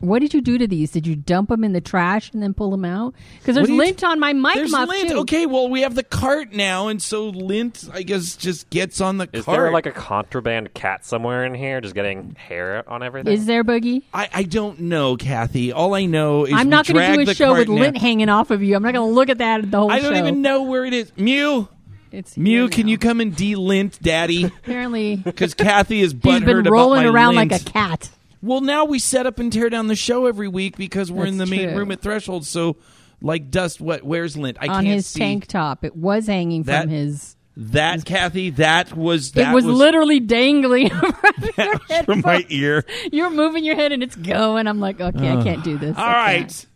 What did you do to these? Did you dump them in the trash and then pull them out? Because there's do you lint on my mic There's muff lint. too. Okay, well we have the cart now, and so lint, I guess, just gets on the cart. Is cart. there like a contraband cat somewhere in here, just getting hair on everything? Is there boogie? I, I don't know, Kathy. All I know is I'm not going to do a show with now. lint hanging off of you. I'm not going to look at that the whole I don't show. even know where it is. Mew, It's Mew, can you come and de-lint, Daddy? Apparently, Because Kathy is he's butthurt been rolling around lint. like a cat. Well, now we set up and tear down the show every week because we're in the That's main true. room at Threshold. So, like dust, what? Where's lint? I on can't On his see tank top. It was hanging That- from his. that, Kathy. That was that it was, literally dangling from your head. from my ear. You're moving your head and it's going. I'm like, okay, I can't do this. All right,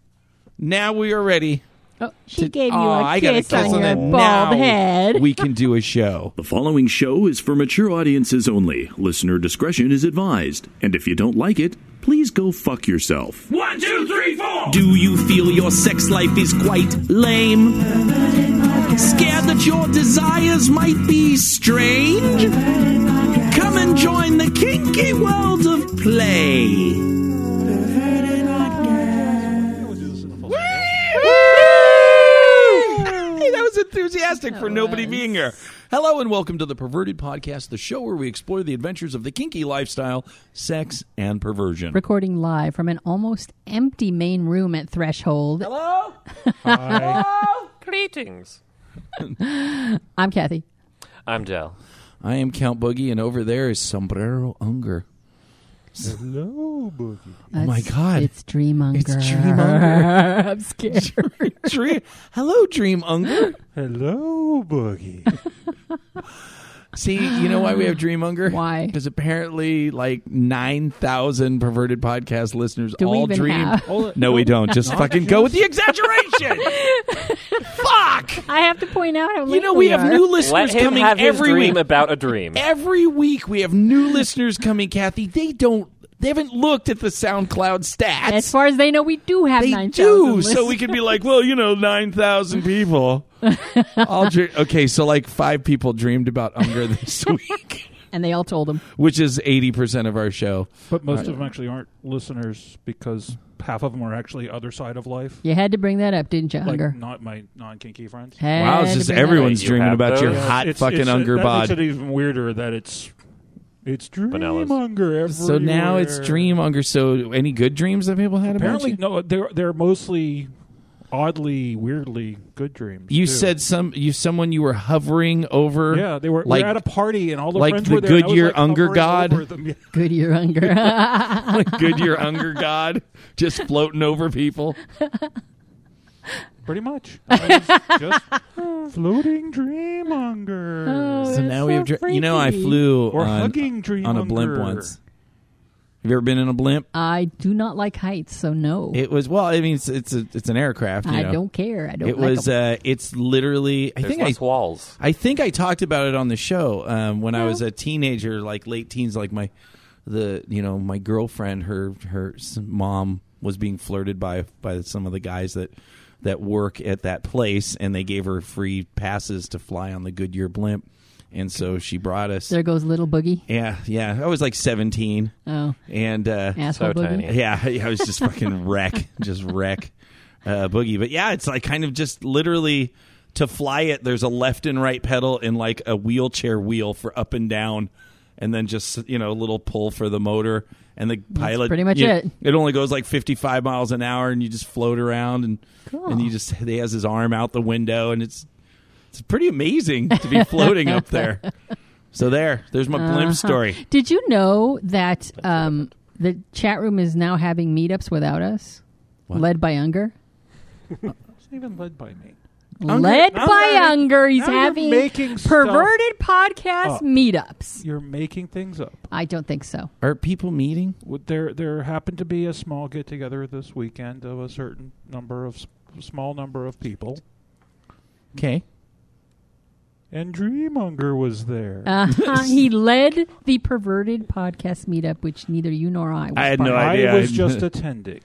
now we are ready. Oh, she to- gave you Aw, a I got a kiss on kiss your bald now head. We can do a show. The following show is for mature audiences only. Listener discretion is advised. And if you don't like it, please go fuck yourself. One, two, three, four. Do you feel your sex life is quite lame? Scared that your desires might be strange? Come and join the kinky world of play. Enthusiastic for nobody being here. Hello and welcome to the Perverted Podcast, the show where we explore the adventures of the kinky lifestyle, sex, and perversion. Recording live from an almost empty main room at Threshold. Hello? Greetings. I'm Kathy. I'm Dell. I am Count Boogie, and over there is Sombrero Unger. Hello, Boogie. Oh my God. It's Dream Unger. It's Dreamonger. I'm scared. Dream. Hello, Dream Unger. Hello, Boogie. See, you know why we have Dream Unger? Why? Because apparently, like nine thousand perverted podcast listeners Do all dream. have- No, we don't. Just fucking go with the exaggeration. Fuck. I have to point out how You know we have are. new Let listeners him coming have his every dream week. about a dream. Every week we have new listeners coming, Kathy. They don't. They haven't looked at the SoundCloud stats. As far as they know, we do have they 9,000 do, listeners. so we could be like, well, you know, nine thousand people. All dre- okay, so like five people dreamed about Unger this week, And they all told him. which is eighty percent of our show. But most uh, of them actually aren't listeners because half of them are actually other side of life. You had to bring that up, didn't you, Like Unger? not my non-kinky friends. Had wow, it's just bring that up. everyone's dreaming have about your those? Yeah, hot it's- fucking it's, Unger that bod. makes it even weirder that it's it's Vanillas. dream Unger everywhere. So now it's Dream Unger. So any good dreams that people had Apparently, about you? no, they're they're mostly oddly, weirdly good dreams. You too. said some you someone you were hovering over. Yeah, they were, we like were at a party and all the like friends the were there. and I was, Goodyear like, Unger hovering god? them. Yeah, Goodyear Unger. Goodyear Unger God just floating over people. pretty much. I was just floating dream Unger. Oh, So that's now we have. so Dr- you know, I flew Or on, hugging dream on a blimp once. Have you ever been in a blimp? I do not like heights, so no. It was well. I mean, it's it's, a, it's an aircraft. You I know. don't care. I don't It like was. 'em. Uh, it's literally. I There's think I. walls. I think I talked about it on the show um, when I was a teenager, like late teens. Like my, the you know my girlfriend, her her mom was being flirted by by some of the guys that that work at that place, and they gave her free passes to fly on the Goodyear blimp, and so she brought us. there goes little boogie. Yeah, yeah. I was like seventeen. Oh, and uh, asshole So boogie. tiny. yeah, I was just fucking wreck, just wreck uh, boogie. But yeah, it's like kind of just literally to fly it. There's a left and right pedal and like a wheelchair wheel for up and down, and then just you know a little pull for the motor. And the pilot, pretty much you- it. It only goes like 55 miles an hour, and you just float around, and Cool. and you just he has his arm out the window, and it's it's pretty amazing to be floating up there. So there, there's my Uh-huh. blimp story. Did you know that um, the chat room is now having meetups without us? What? Led by Unger? It's even led by me. Unger- Led now by you're- Unger. He's having making stuff perverted podcast up. meetups. You're making things up. I don't think so. Are people meeting? Would There, there happened to be a small get together this weekend of a certain number of small number of people, Okay. and Dreamunger was there. Uh-huh. he led the perverted podcast meetup, which neither you nor I was I had part no of. idea. I was just attending.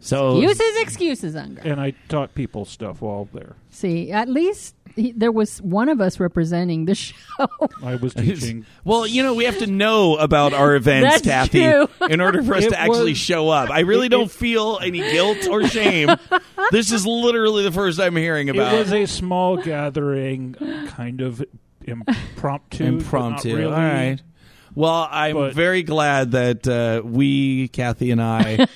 So Excuses, excuses, Unger. And I taught people stuff while there. See, at least he, there was one of us representing the show. I was teaching. Well, you know, we have to know about our events, That's Kathy, true. in order for us It to actually was- show up. I really it- don't it- feel any guilt or shame. this is literally the first I'm hearing about It was a small gathering, kind of impromptu. but not impromptu. really. All right. Well, I'm But- very glad that uh, we, Kathy and I,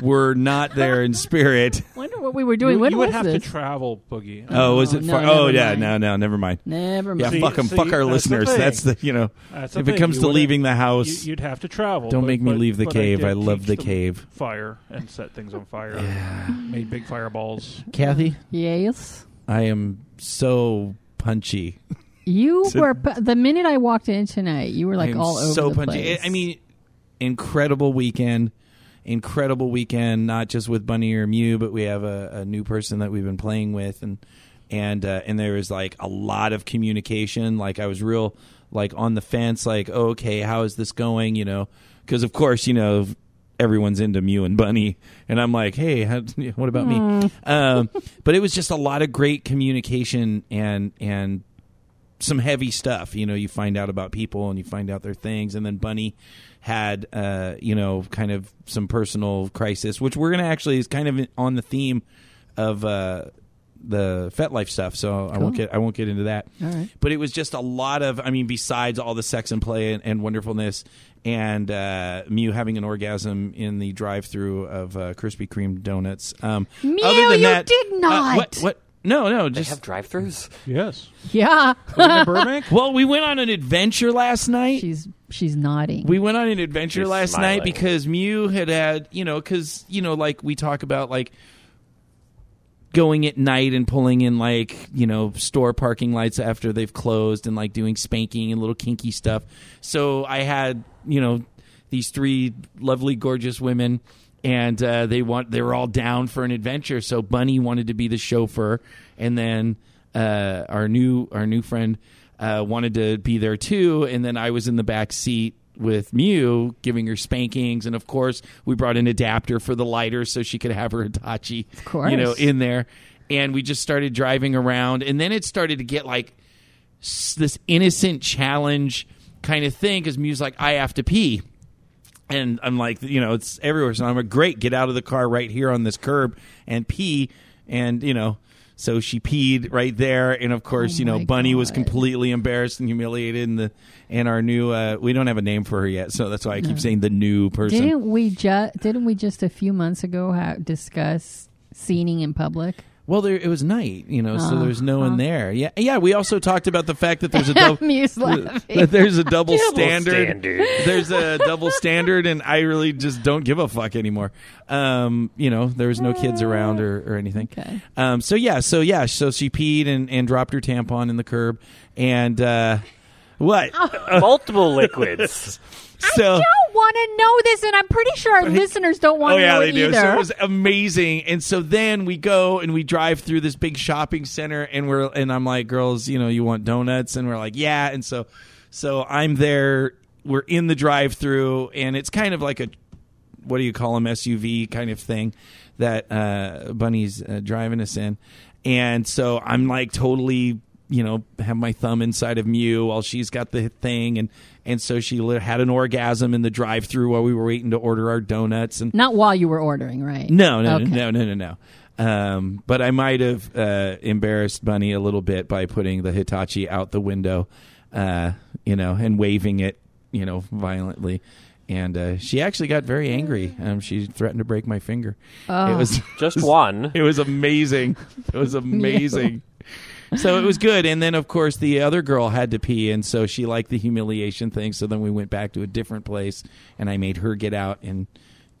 were not there in spirit. Wonder what we were doing. You, when you would have this? to travel, Boogie. Oh, was it? no, far? never Oh, yeah. mind. No, no, never mind. Never Yeah, mind. See- fuck them. fuck our that's listeners. thing. That's the you know. That's the If it comes You to wouldn't- leaving the house, you, would have to travel. Don't but- make me but- leave the cave. did I love the cave. Fire and set things on fire. Yeah. Made big fireballs. Kathy, Yes. I am so punchy. You So- were the minute I walked in tonight. You were like all over so the punchy. place. I mean, incredible weekend, incredible weekend. Not just with Bunny or Mew, but we have a, a new person that we've been playing with, and and uh, and there was like a lot of communication. Like I was real like on the fence. Like oh, okay, how is this going? You know, because of course you know. Everyone's into Mew and Bunny, and I'm like, "Hey, how, what about me?" Um, but it was just a lot of great communication and and some heavy stuff. You know, you find out about people and you find out their things, and then Bunny had, uh, you know, kind of some personal crisis, which we're gonna actually is kind of on the theme of uh, the FetLife stuff. So I won't get I won't get into that. All right. But it was just a lot of, I mean, besides all the sex and play and, and wonderfulness, and uh, Mew having an orgasm in the drive-through of uh, Krispy Kreme donuts. Um, Mew, other than you that, did uh, not. what? What? No, no, They just have drive-throughs. Yes. yeah. Wasn't it Burbank? well, we went on an adventure last night. she's she's nodding. We went on an adventure She's last night smiling. because Mew had had, you know, because, you know, like we talk about, like, going at night and pulling in, like, you know, store parking lights after they've closed and, like, doing spanking and little kinky stuff. So I had, you know, these three lovely, gorgeous women. And uh, they want they were all down for an adventure. So Bunny wanted to be the chauffeur, and then uh, our new our new friend uh, wanted to be there too, and then I was in the back seat with Mew giving her spankings, and of course we brought an adapter for the lighter so she could have her Hitachi, you know, in there, and we just started driving around, and then it started to get like s- this innocent challenge kind of thing because Mew's like, I have to pee. And I'm like, you know, it's everywhere. So I'm like, great, get out of the car right here on this curb and pee. And, you know, so she peed right there. And of course, Oh you know, Bunny was completely embarrassed and humiliated. And the and our new, uh, we don't have a name for her yet. So that's why I keep saying the new person. didn't we just didn't we just a few months ago ha- discuss scening in public? Well, there it was night, you know, so there's no Uh-huh. one there. Yeah, yeah. We also talked about the fact that there's a double, Mew's laughing. that there's a double, Double standard. standard. There's a double standard, and I really just don't give a fuck anymore. Um, you know, there was no kids around or, or anything. Okay. Um, so yeah, so yeah, so she peed and, and dropped her tampon in the curb, and uh, what? Multiple liquids. so I don't want to know this, and I'm pretty sure our listeners don't want to Oh yeah, know they do. either. So it was amazing. And so then we go and we drive through this big shopping center, and we're and I'm like, girls, you know, you want donuts? And we're like, yeah. And so, so I'm there. We're in the drive-through, and it's kind of like a what do you call them SUV kind of thing that uh, Bunny's uh, driving us in, and so I'm like totally you know have my thumb inside of Mew while she's got the thing, and and so she had an orgasm in the drive-through while we were waiting to order our donuts, and Not while you were ordering, right? no, no, Okay. no, no, no, no. Um, but I might have uh, embarrassed Bunny a little bit by putting the Hitachi out the window, uh, you know, and waving it, you know, violently. And uh, she actually got very angry. Um, she threatened to break my finger. Oh. It was Just one. it was amazing. It was amazing. So it was good. And then, of course, the other girl had to pee, and so she liked the humiliation thing. So then we went back to a different place, and I made her get out and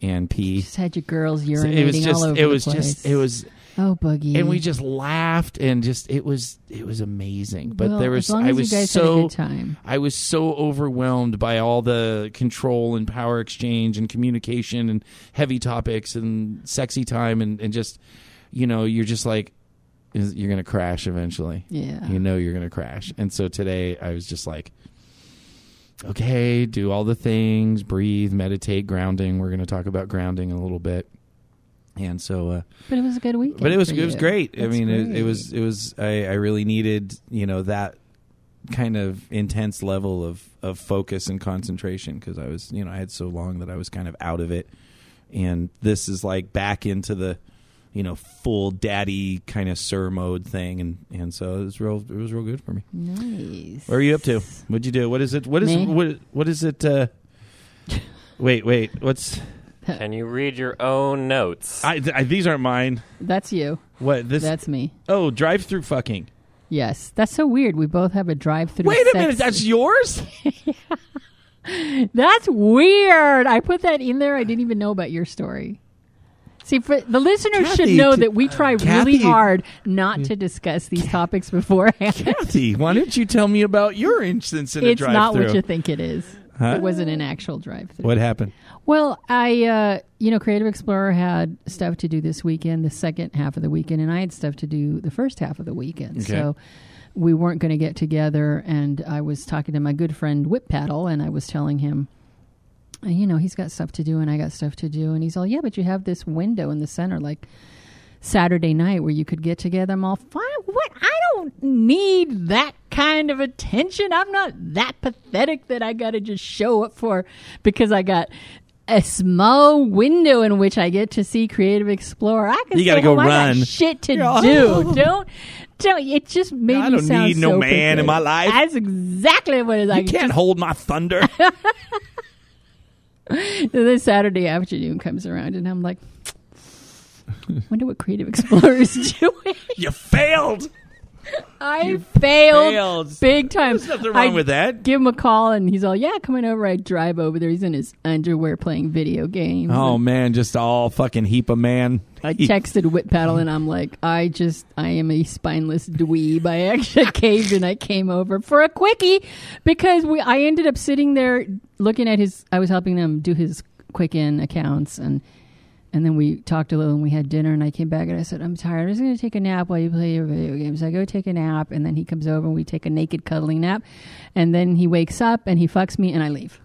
and pee. Just had your girls So urinating it was just all over it was the place. just it was oh boogie, and we just laughed and just it was it was amazing but Well, there was i was you guys had a so i was so overwhelmed by all the control and power exchange and communication and heavy topics and sexy time and, and just you know you're just like is- you're gonna crash eventually Yeah. you know you're gonna crash and so today i was just like okay do all the things breathe meditate grounding we're gonna talk about grounding in a little bit and so. Uh, But it was a good weekend. but it was it was great. I That's mean, it, it was it was I, I really needed you know that kind of intense level of of focus and concentration because I was you know I had so long that I was kind of out of it, and this is like back into the you know full daddy kind of sir mode thing, and and so it was real it was real good for me. nice. What are you up to? What'd you do? What is it? What is Me? what what is it? Uh, wait wait what's Can you read your own notes? I, I these aren't mine. That's you. What this? That's me. oh, drive through fucking. Yes, that's so weird. We both have a drive-through. Wait a sex- minute, that's yours? That's weird. I put that in there. I didn't even know about your story. See, for the listeners should know that we try Kathy- really hard not to discuss these topics beforehand. Kathy, why don't you tell me about your instance in a it's drive-through? not what you think it is. Huh? It wasn't an actual drive-through. What happened? Well, I, uh, you know, Creative Explorer had stuff to do this weekend, the second half of the weekend, and I had stuff to do the first half of the weekend. Okay. So we weren't going to get together. And I was talking to my good friend Whip Paddle, and I was telling him, uh, you know, he's got stuff to do, and I got stuff to do. And he's all, yeah, but you have this window in the center, like Saturday night, where you could get together. I'm all, fine. What? I don't need that kind of attention. I'm not that pathetic that I got to just show up for because I got a small window in which I get to see Creative Explorer. I can You gotta stay go home. I got run. shit to Yeah. do. Don't. Don't. It just made I me don't sound need no so man in my life. That's exactly what it is. I You can't just- hold my thunder. then Saturday afternoon comes around, and I'm like, wonder what Creative Explorer is doing. you failed. I failed, failed. big time. There's nothing wrong I with that. Give him a call, and he's all, "Yeah, coming over." I drive over there. He's in his underwear playing video games. Oh man, just all fucking heap of man. I texted Whip Paddle, and I'm like, "I just, I am a spineless dweeb. I actually caved, and I came over for a quickie because we. I ended up sitting there looking at his. I was helping them do his Quicken accounts, and and then we talked a little, and we had dinner, and I came back, and I said, "I'm tired. I'm just going to take a nap while you play your video games." I go take a nap, and then he comes over, and we take a naked cuddling nap, and then he wakes up, and he fucks me, and I leave.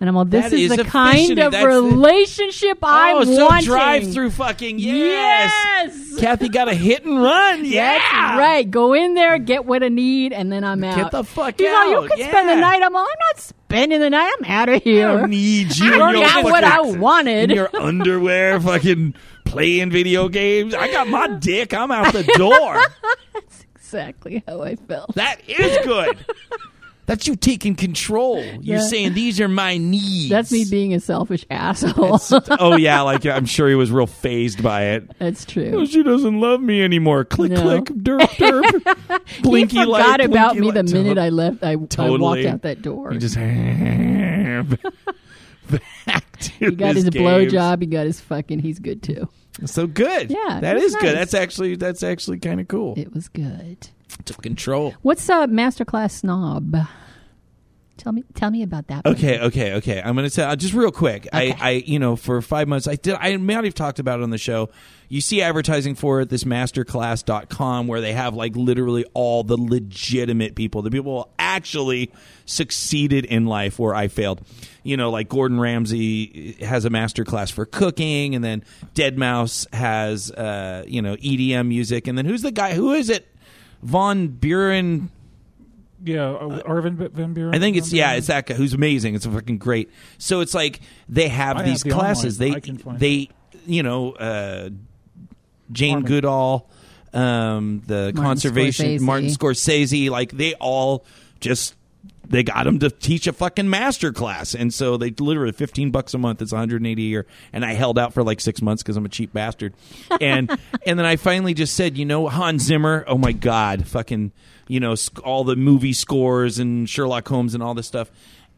And I'm all, this is is the kind of That's the- relationship oh, I'm oh, so wanting. drive through fucking yes. Yes. Kathy got a hit and run. Yeah, That's right. Go in there, get what I need, and then I'm out. Get the fuck He's all, out. you can spend the night. I'm all, I'm not spending the night. I'm out of here. I don't need you. I got what I wanted. in your underwear, fucking playing video games. I got my dick. I'm out the door. That's exactly how I felt. That is good. That's you taking control. You're Yeah. saying these are my needs. That's me being a selfish asshole. oh yeah, like I'm sure he was real phased by it. That's Oh, true. she doesn't love me anymore. Click, No. click, derp, derp. He Blinky forgot light, about me the minute I left. I, I walked out that door. He just back to he got his his blowjob. He got his fucking. He's good too. So good. Yeah, that is is good. That's actually that's actually kind of cool. It was good. Took control. What's uh, masterclass snob? Tell me, tell me about that. one. Okay, okay, okay. I'm gonna tell uh, just real quick. I, I, you know, for five months, I did. I might have talked about it on the show. You see advertising for it, this masterclass.com, where they have like literally all the legitimate people, the people who actually succeeded in life where I failed. You know, like Gordon Ramsay has a masterclass for cooking, and then Deadmau5 has, uh, you know, EDM music, and then who's the guy? Who is it? Von Buren. Yeah, uh, Arvin V- van Buuren. I think it's yeah, it's that guy who's amazing. It's fucking great. So it's like they have I these have the classes. online. They I can find they you know uh, Jane Harmon. Goodall, um, the Martin conservation Scorsese. Martin Scorsese. Like they all just they got him to teach a fucking master class, and so they literally fifteen bucks a month. It's one hundred and eighty a year, and I held out for like six months because I'm a cheap bastard, and and then I finally just said, you know, Hans Zimmer. Oh my god, fucking, you know, all the movie scores and Sherlock Holmes and all this stuff.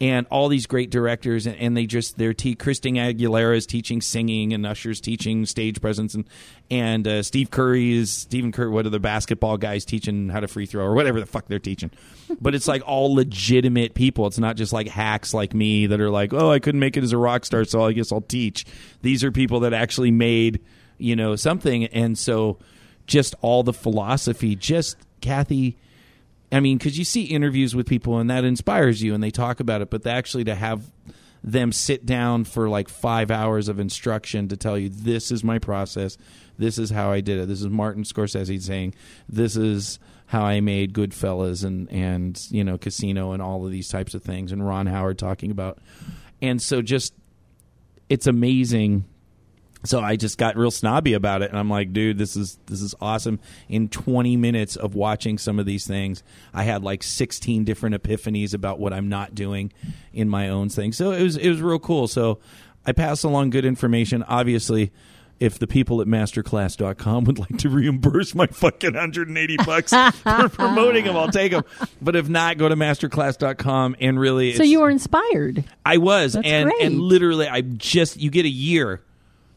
And all these great directors, and, and they just they're te- Christine Aguilera is teaching singing, and Usher's teaching stage presence, and and uh, Steve Curry is Stephen Curry. What are the basketball guys teaching how to free throw or whatever the fuck they're teaching? but it's like all legitimate people. It's not just like hacks like me that are like, oh, I couldn't make it as a rock star, so I guess I'll teach. These are people that actually made you know something, and so just all the philosophy, just Kathy. I mean, because you see interviews with people and that inspires you, and they talk about it. But actually, to have them sit down for like five hours of instruction to tell you this is my process, this is how I did it. This is Martin Scorsese saying this is how I made Goodfellas and and you know Casino and all of these types of things, and Ron Howard talking about, and so just it's amazing so I just got real snobby about it, and I'm like, dude, this is this is awesome. In 20 minutes of watching some of these things, I had like 16 different epiphanies about what I'm not doing in my own thing. So it was it was real cool. So I pass along good information. Obviously, if the people at masterclass.com would like to reimburse my fucking 180 bucks for promoting them, I'll take them. But if not, go to masterclass.com and really. So you were inspired. I was, That's and great. and literally, I just you get a year.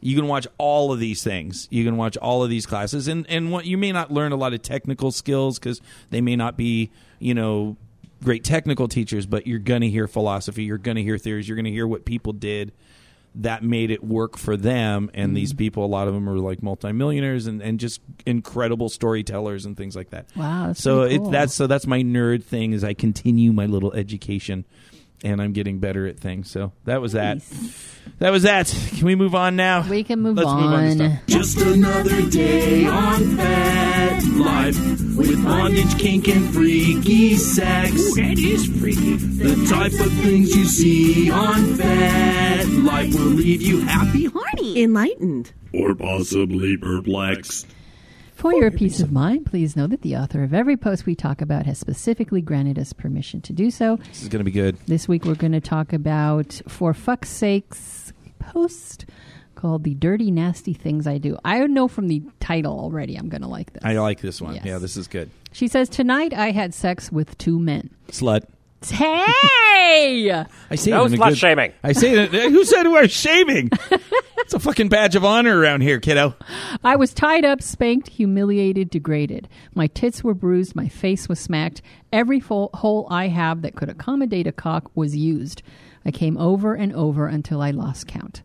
You can watch all of these things. You can watch all of these classes, and and what you may not learn a lot of technical skills because they may not be you know great technical teachers, but you're gonna hear philosophy. You're gonna hear theories. You're gonna hear what people did that made it work for them. And these Mm-hmm. people, a lot of them are like multimillionaires and and just incredible storytellers and things like that. Wow, so pretty it, that's so that's my nerd thing is I continue my little education and I'm getting better at things. So that was that. That was that. Can we move on now? We can move Let's on. move on to stuff. Just another day on Fat Life with bondage, kink, and freaky sex. that is freaky. The type of things you see on FetLife will leave you happy, Horny. Enlightened. or possibly perplexed. For your peace of mind, please know that the author of every post we talk about has specifically granted us permission to do so. This is going to be good. This week we're going to talk about For Fuck's Sakes post called The Dirty Nasty Things I Do. I know from the title already I'm going to like this. I like this one. Yes. Yeah, this is good. She says, Tonight I had sex with two men. Slut. Hey! I say No it in slut good- shaming. I say that. Who said we're shaming? it's a fucking badge of honor around here, kiddo. I was tied up, spanked, humiliated, degraded. My tits were bruised, my face was smacked. Every fo- hole I have that could accommodate a cock was used. I came over and over until I lost count.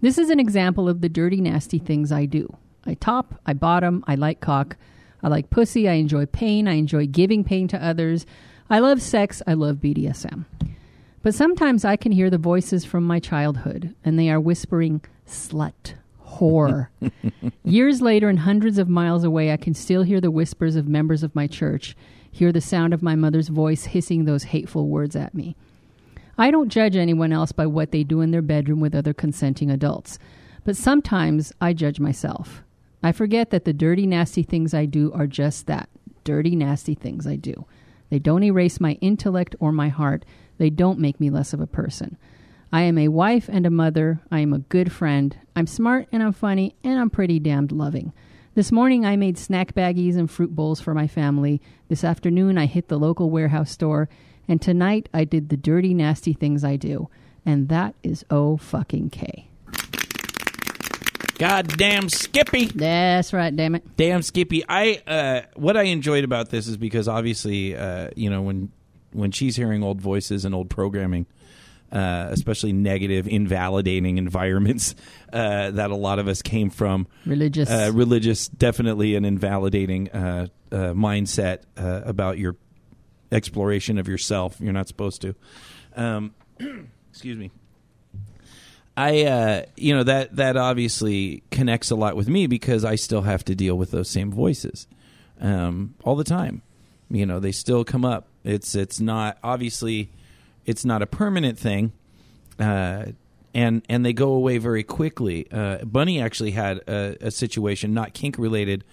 This is an example of the dirty, nasty things I do. I top, I bottom, I like cock. I like pussy, I enjoy pain, I enjoy giving pain to others. I love sex, I love BDSM. But sometimes I can hear the voices from my childhood, and they are whispering, slut, whore. Years later, and hundreds of miles away, I can still hear the whispers of members of my church, hear the sound of my mother's voice hissing those hateful words at me. I don't judge anyone else by what they do in their bedroom with other consenting adults, but sometimes I judge myself. I forget that the dirty, nasty things I do are just that dirty, nasty things I do. They don't erase my intellect or my heart, they don't make me less of a person. I am a wife and a mother. I am a good friend. I'm smart and I'm funny and I'm pretty damned loving. This morning I made snack baggies and fruit bowls for my family. This afternoon I hit the local warehouse store. And tonight I did the dirty, nasty things I do. And that is O fucking K. Goddamn Skippy. That's right, damn it. Damn Skippy. I uh, what I enjoyed about this is because obviously, uh, you know, when when she's hearing old voices and old programming, uh, especially negative, invalidating environments uh, that a lot of us came from, Religious. uh, religious, definitely an invalidating uh, uh, mindset uh, about your exploration of yourself. You're not supposed to. Um, excuse me. I, uh, you know, that that obviously connects a lot with me because I still have to deal with those same voices um, all the time. You know, they still come up. It's it's not obviously it's not a permanent thing, uh, and and they go away very quickly. Uh, Bunny actually had a, a situation, not kink related,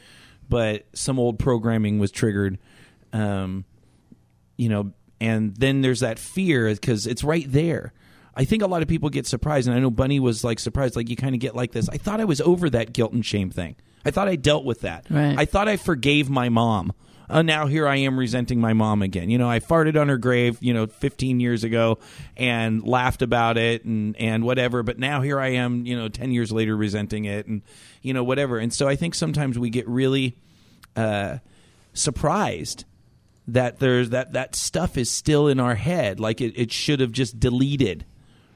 but some old programming was triggered. Um, you know, and then there's that fear because it's right there. I think a lot of people get surprised, and I know Bunny was like surprised. Like you kind of get like this. I thought I was over that guilt and shame thing. I thought I dealt with that. Right. I thought I forgave my mom. Uh, now here I am resenting my mom again. You know, I farted on her grave, you know, 15 years ago and laughed about it and and whatever. But now here I am, you know, 10 years later resenting it and you know whatever. And so I think sometimes we get really uh, surprised that there's that that stuff is still in our head like it, it should have just deleted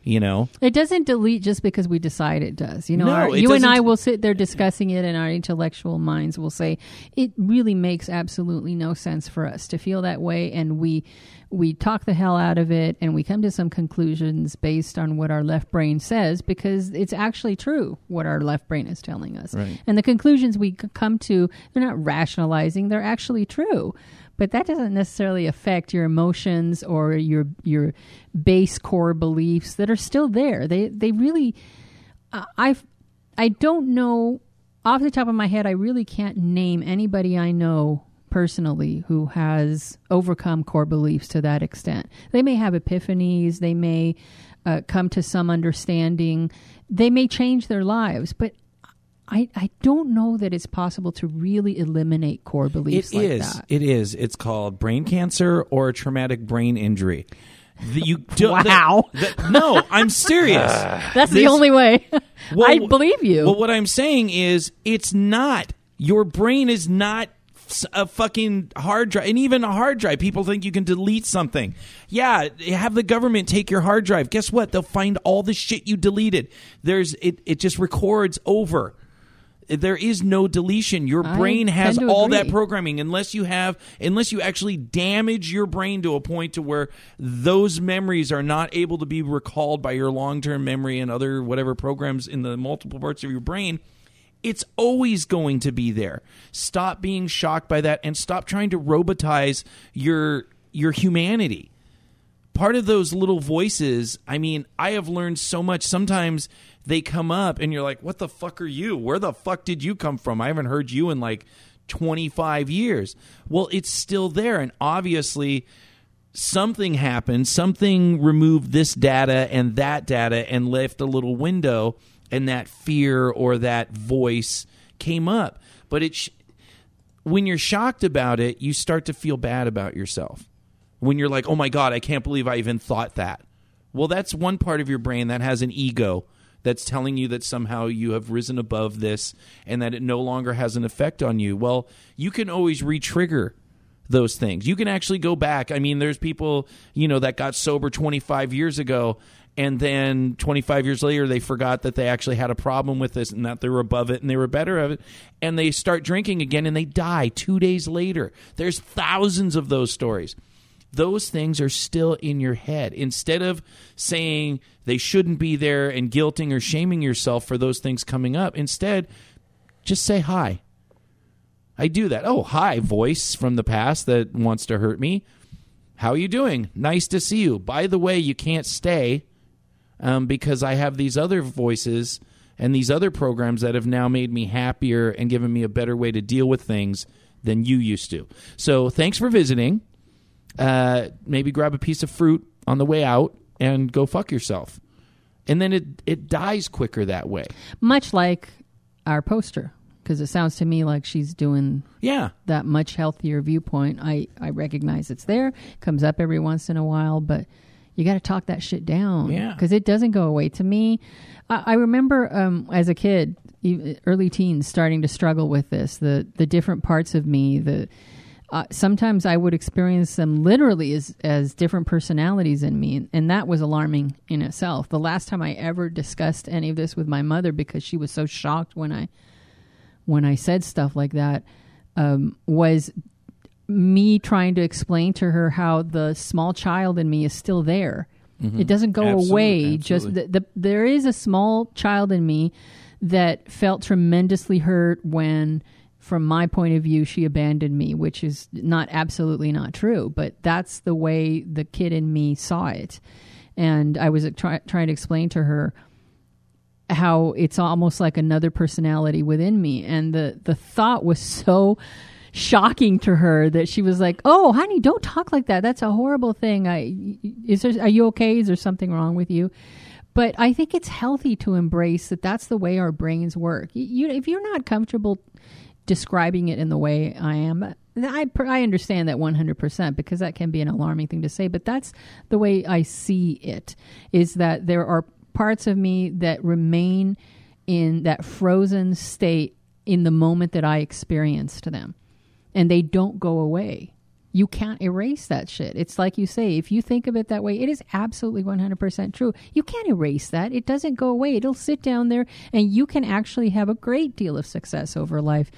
You know, It doesn't delete just because we decide it does. You know, No, our- you and I will sit there discussing it, and our intellectual minds will say it really makes absolutely no sense for us to feel that way, and we we talk the hell out of it, and we come to some conclusions based on what our left brain says because it's actually true what our left brain is telling us, Right. and the conclusions we come to they're not rationalizing; they're actually true. But that doesn't necessarily affect your emotions or your your base core beliefs that are still there. They they really I I've- I don't know off the top of my head. I really can't name anybody I know personally who has overcome core beliefs to that extent. They may have epiphanies. They may uh, come to some understanding. They may change their lives, but. I, I don't know that it's possible to really eliminate core beliefs It like is. that. It is. It's called brain cancer or a traumatic brain injury. The, you do, Wow. the- the- no, I'm serious. That's the only way. Well, I believe you. Well, what I'm saying is, it's not. Your brain is not a fucking hard drive, and even a hard drive. People think you can delete something. Yeah, have the government take your hard drive. Guess what? They'll find all the shit you deleted. There's it. It just records over. There is no deletion. Your I brain has all that programming unless you have unless you actually damage your brain to a point to where those memories are not able to be recalled by your long-term memory and other whatever programs in the multiple parts of your brain it's always going to be there stop being shocked by that and stop trying to robotize your your humanity part of those little voices, I mean, I have learned so much. Sometimes they come up and you're like, what the fuck are you? Where the fuck did you come from? I haven't heard you in like 25 years. Well, it's still there. And obviously, something happened. Something removed this data and that data and left a little window, and that fear or that voice came up. But it. Sh- when you're shocked about it, you start to feel bad about yourself. When you're like, oh my God, I can't believe I even thought that. Well, that's one part of your brain that has an ego that's telling you that somehow you have risen above this and that it no longer has an effect on you. Well, you can always re trigger those things. You can actually go back. I mean, there's people, you know, that got sober 25 years ago and then 25 years later they forgot that they actually had a problem with this and that they were above it and they were better of it and they start drinking again and they die 2 days later. There's thousands of those stories. Those things are still in your head. Instead of saying they shouldn't be there and guilting or shaming yourself for those things coming up, instead just say hi. I do that. Oh, hi, voice from the past that wants to hurt me. How are you doing? Nice to see you. By the way, you can't stay um, because I have these other voices and these other programs that have now made me happier and given me a better way to deal with things than you used to. So thanks for visiting. Uh, maybe grab a piece of fruit on the way out and go fuck yourself. And then it it dies quicker that way. Much like our poster, because it sounds to me like she's doing Yeah. that much healthier viewpoint. I, I recognize it's there, comes up every once in a while, but you got to talk that shit down. Yeah. Because it doesn't go away. To me, I, I remember um, as a kid, early teens, starting to struggle with this, the, the different parts of me, the. Uh, sometimes I would experience them literally as as different personalities in me, and, and that was alarming in itself. The last time I ever discussed any of this with my mother, because she was so shocked when I when I said stuff like that, um, was me trying to explain to her how the small child in me is still there. It doesn't go Absolutely, away. Just the, the, there is a small child in me that felt tremendously hurt when, from my point of view, she abandoned me, which is not absolutely not true. But that's the way the kid in me saw it, and I was uh, try, trying to explain to her how it's almost like another personality within me. And the the thought was so shocking to her that she was like oh honey don't talk like that. That's a horrible thing. I is there are you okay? Is there something wrong with you? But i think it's healthy to embrace that that's the way our brains work. You if you're not comfortable describing it in the way i am I, I understand that 100% because that can be an alarming thing to say, but that's the way I see it is that there are parts of me that remain in that frozen state in the moment that I experienced them. And they don't go away. You can't erase that shit. It's like you say, if you think of it that way, it is absolutely 100% true. You can't erase that. It doesn't go away. It'll sit down there and you can actually have a great deal of success over life,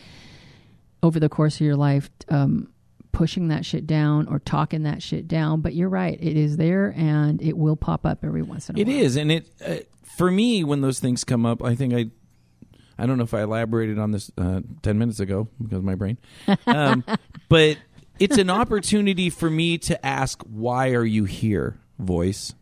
over the course of your life, um, pushing that shit down or talking that shit down. But you're right. It is there and it will pop up every once in a It while. It is. and it uh, for me when those things come up, I think I. I don't know if I elaborated on this uh, ten minutes ago because of my brain, um, but it's an opportunity for me to ask, "Why are you here?" Voice,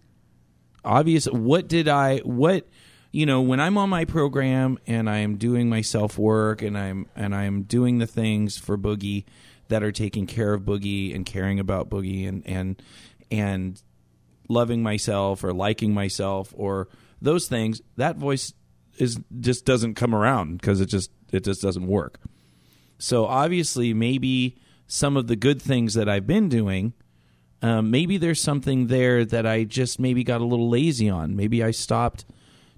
obvious. What did I? What you know? When I'm on my program and I am doing my self work and I'm and I'm doing the things for Boogie that are taking care of Boogie and caring about Boogie and and and loving myself or liking myself or those things that voice is just doesn't come around because it just it just doesn't work so obviously maybe some of the good things that i've been doing um, maybe there's something there that i just maybe got a little lazy on maybe i stopped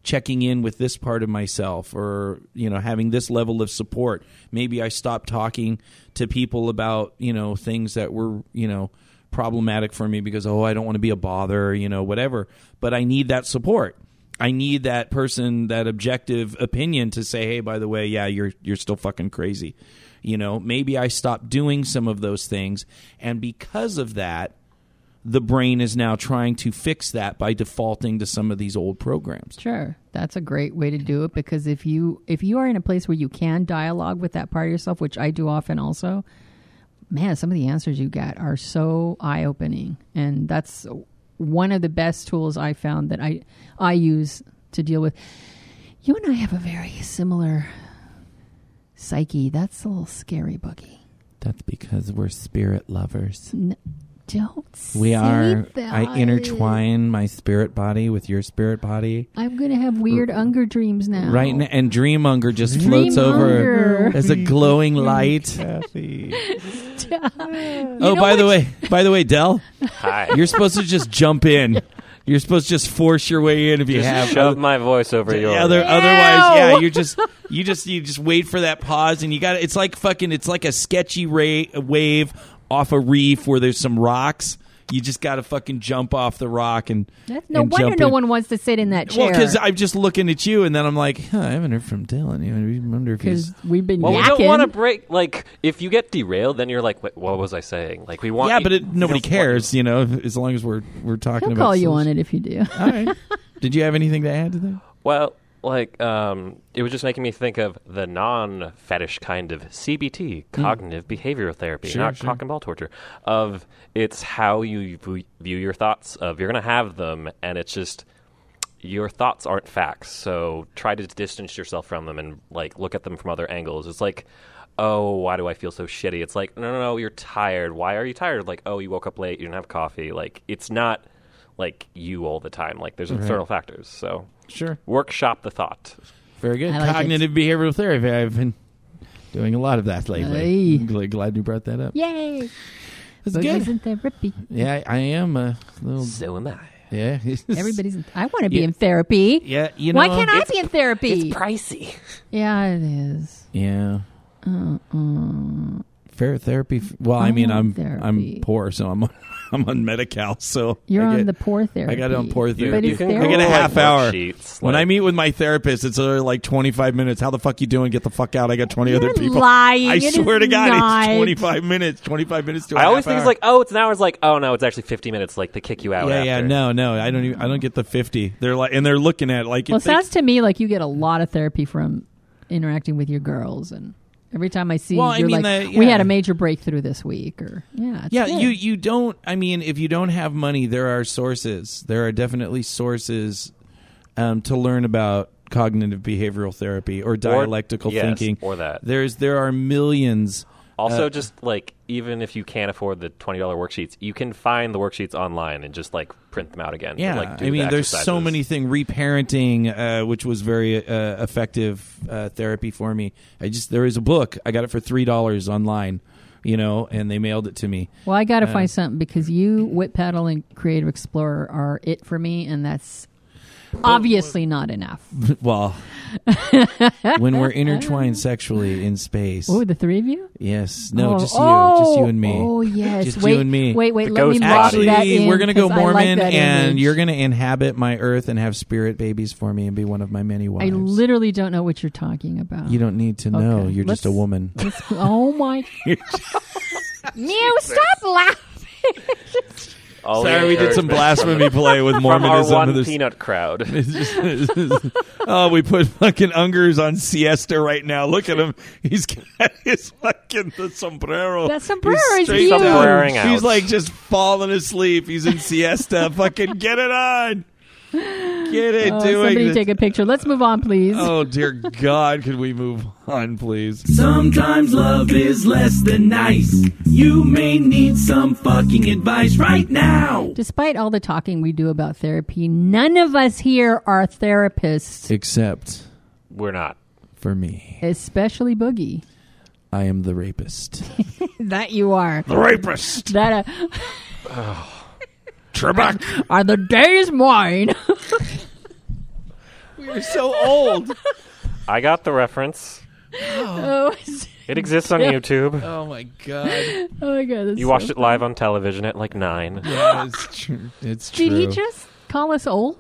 checking in with this part of myself or you know having this level of support maybe i stopped talking to people about you know things that were you know problematic for me because oh I don't want to be a bother, you know, whatever. But I need that support. I need that person, that objective opinion to say, "Hey, by the way, yeah, you're you're still fucking crazy." You know, maybe I stopped doing some of those things and because of that, the brain is now trying to fix that by defaulting to some of these old programs. Sure. That's a great way to do it because if you if you are in a place where you can dialogue with that part of yourself, which I do often also, man, some of the answers you get are so eye-opening and that's one of the best tools I found that I I use to deal with. You and I have a very similar psyche. That's a little scary, Boogie. That's because we're spirit lovers. N- don't We say are that. I intertwine my spirit body with your spirit body. I'm gonna have weird Unger dreams now. Right n- and Dream Unger just Dream floats over as a glowing light. Kathy. oh, know by the way, by the way, Dell, Hi. you're supposed to just jump in. You're supposed to just force your way in if you Just have shove my voice over yours. other, otherwise, yeah, you're just you just you just wait for that pause, and you got it's like fucking it's like a sketchy ra- wave off a reef where there's some rocks. You just got to fucking jump off the rock and That's no and wonder jump no in. one wants to sit in that chair. Well, because I'm just looking at you, and then I'm like, huh, I haven't heard from Dylan. I wonder if he's. we've been well, we don't want to break. Like, if you get derailed, then you're like, Wait, "What was I saying?" Like, we want. Yeah, but it, nobody you don't want- cares, you know, as long as we're we're talking He'll about. call you on it if you do. All right. Did you have anything to add to that? Well, like, um, it was just making me think of the non-fetish kind of CBT, cognitive behavioral therapy, Hmm. Sure, not sure. cock and ball torture. Of it's how you view your thoughts. Of you're going to have them, and it's just your thoughts aren't facts. So try to distance yourself from them and like look at them from other angles. It's like. Oh, why do I feel so shitty? It's like, no, no, no, you're tired. Why are you tired? Like, oh, you woke up late, you didn't have coffee. Like, it's not like you all the time. Like, there's external factors. So, Sure. workshop the thought. Very good. I like it. Cognitive behavioral therapy. I've been doing a lot of that lately. Hey. Glad, glad you brought that up. Yay! That's Boogie's good. in therapy. Yeah, I am a little. So am I. Yeah. Everybody's. In, I want to be Yeah. in therapy. Yeah, you know. Why can't I be in therapy? It's pricey. yeah, it is. Yeah. Uh. Fair therapy. f- Well, I, I mean, I'm therapy. I'm poor, so I'm on, I'm on Medi-Cal. So You're I on get- the poor therapy. I got it on poor But therapy. is can there I get a half like, hour. worksheets, When I meet with my therapist, it's uh, like 25 minutes. How the fuck you doing? Get the fuck out. I got 20 You're other people. lying. I It swear to God, not. it's 25 minutes. 25 minutes to a I always half think it's like, oh, it's an hour. It's like, oh no, it's actually 50 minutes. Like they kick you out. yeah, after. yeah, no, no, I don't even, I don't get the 50. They're like, and they're looking at it like, Well, if it they- sounds to me like you get a lot of therapy from interacting with your girls, and every time I see Well, you, I you're mean, like, the- "We had a major breakthrough this week," or yeah, it's yeah, good. you you don't. I mean, if you don't have money, there are sources. There are definitely sources um, to learn about cognitive behavioral therapy or dialectical yes, thinking. or that. There's there are millions. Also, Uh, just like even if you can't afford the twenty dollar worksheets, you can find the worksheets online and just like print them out again. Yeah, like, do I mean, the there's so many things. Reparenting, uh, which was very uh, effective uh, therapy for me. I just there is a book. I got it for three dollars online, you know, and they mailed it to me. Well, I got to Uh, find something because you, Whip Paddle, and Creative Explorer are it for me, and that's Obviously not enough. well, when we're intertwined sexually in space. Oh, the three of you? Yes. No, oh, just you. oh, just you and me. Oh, oh, yes. Just wait, you and me. Wait, wait. The let me ghost lock body. that Actually, in, we're going to go 'cause I like Mormon, that and image. you're going to inhabit my earth and have spirit babies for me and be one of my many wives. I literally don't know what you're talking about. you don't need to know. Okay, You're just a let's- woman. Let's- oh my! Mew, stop laughing. All Sorry, we did some blasphemy play with Mormonism. from our Mormonism. one This- peanut crowd. It's just- it's just- oh, we put fucking Ungers on siesta right now. Look at him. He's got his fucking the sombrero. That sombrero He's is huge. down. Out. He's like just falling asleep. He's in siesta. fucking get it on. Get it. Oh, doing somebody the- take a picture. Let's move on, please. Oh dear God! Could we move on, please? Sometimes love is less than nice. You may need some fucking advice right now. Despite all the talking we do about therapy, none of us here are therapists, Except We're not. for me, especially Boogie. I am the rapist. That you are. the rapist. That uh, Trebek. are the days mine. we are so old. I got the reference. oh, It exists on YouTube. Oh my God. oh my god! that's You so watched it live on television at like nine. Yeah, it's true. It's true. Did he just call us old?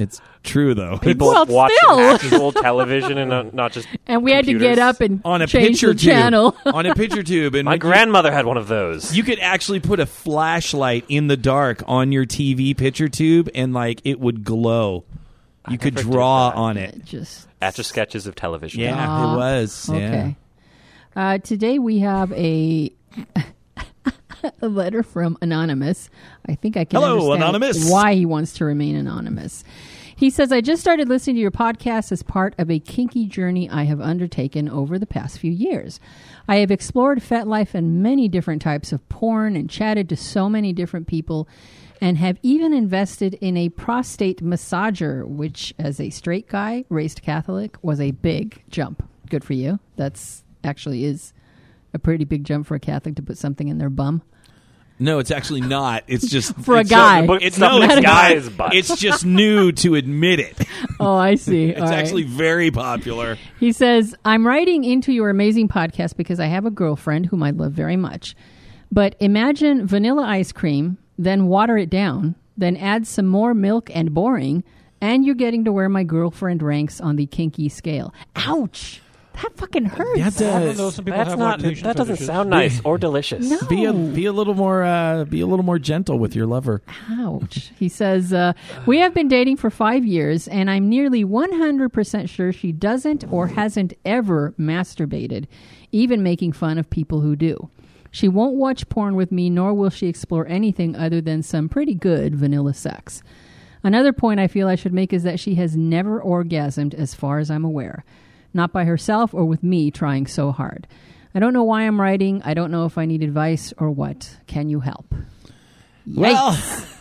It's true though. People Well, watch still. actual television and not, not just. And we had to get up and on a change picture the tube. channel. on a picture tube, and My when you- grandmother had one of those. You could actually put a flashlight in the dark on your TV picture tube, and like it would glow. You could draw on it. just Etch a sketches of television. Yeah, Ah, it was. Yeah. Okay. Uh, today we have a, a letter from Anonymous. I think I can Hello, understand Anonymous. why he wants to remain anonymous. He says, I just started listening to your podcast as part of a kinky journey I have undertaken over the past few years. I have explored FetLife and many different types of porn and chatted to so many different people and have even invested in a prostate massager, which, as a straight guy, raised Catholic, was a big jump. Good for you. That's actually is a pretty big jump for a Catholic to put something in their bum. No, it's actually not. It's just For a it's guy. But It's stuff no, it's a guy's butt. It's just new to admit it. Oh, I see. It's All right. actually very popular. He says, I'm writing into your amazing podcast because I have a girlfriend whom I love very much. But imagine vanilla ice cream, then water it down, then add some more milk and boring, and you're getting to where my girlfriend ranks on the kinky scale. Ouch! That fucking hurts. That's I a- know some people That's have not. lactation That doesn't fetishes. sound nice or delicious. No. Be a be a little more uh, be a little more gentle with your lover. Ouch. He says, uh, We have been dating for five years, and I'm nearly 100% sure she doesn't or hasn't ever masturbated, even making fun of people who do. She won't watch porn with me, nor will she explore anything other than some pretty good vanilla sex. Another point I feel I should make is that she has never orgasmed, as far as I'm aware. Not by herself or with me trying so hard. I don't know why I'm writing. I don't know if I need advice or what. Can you help? Well,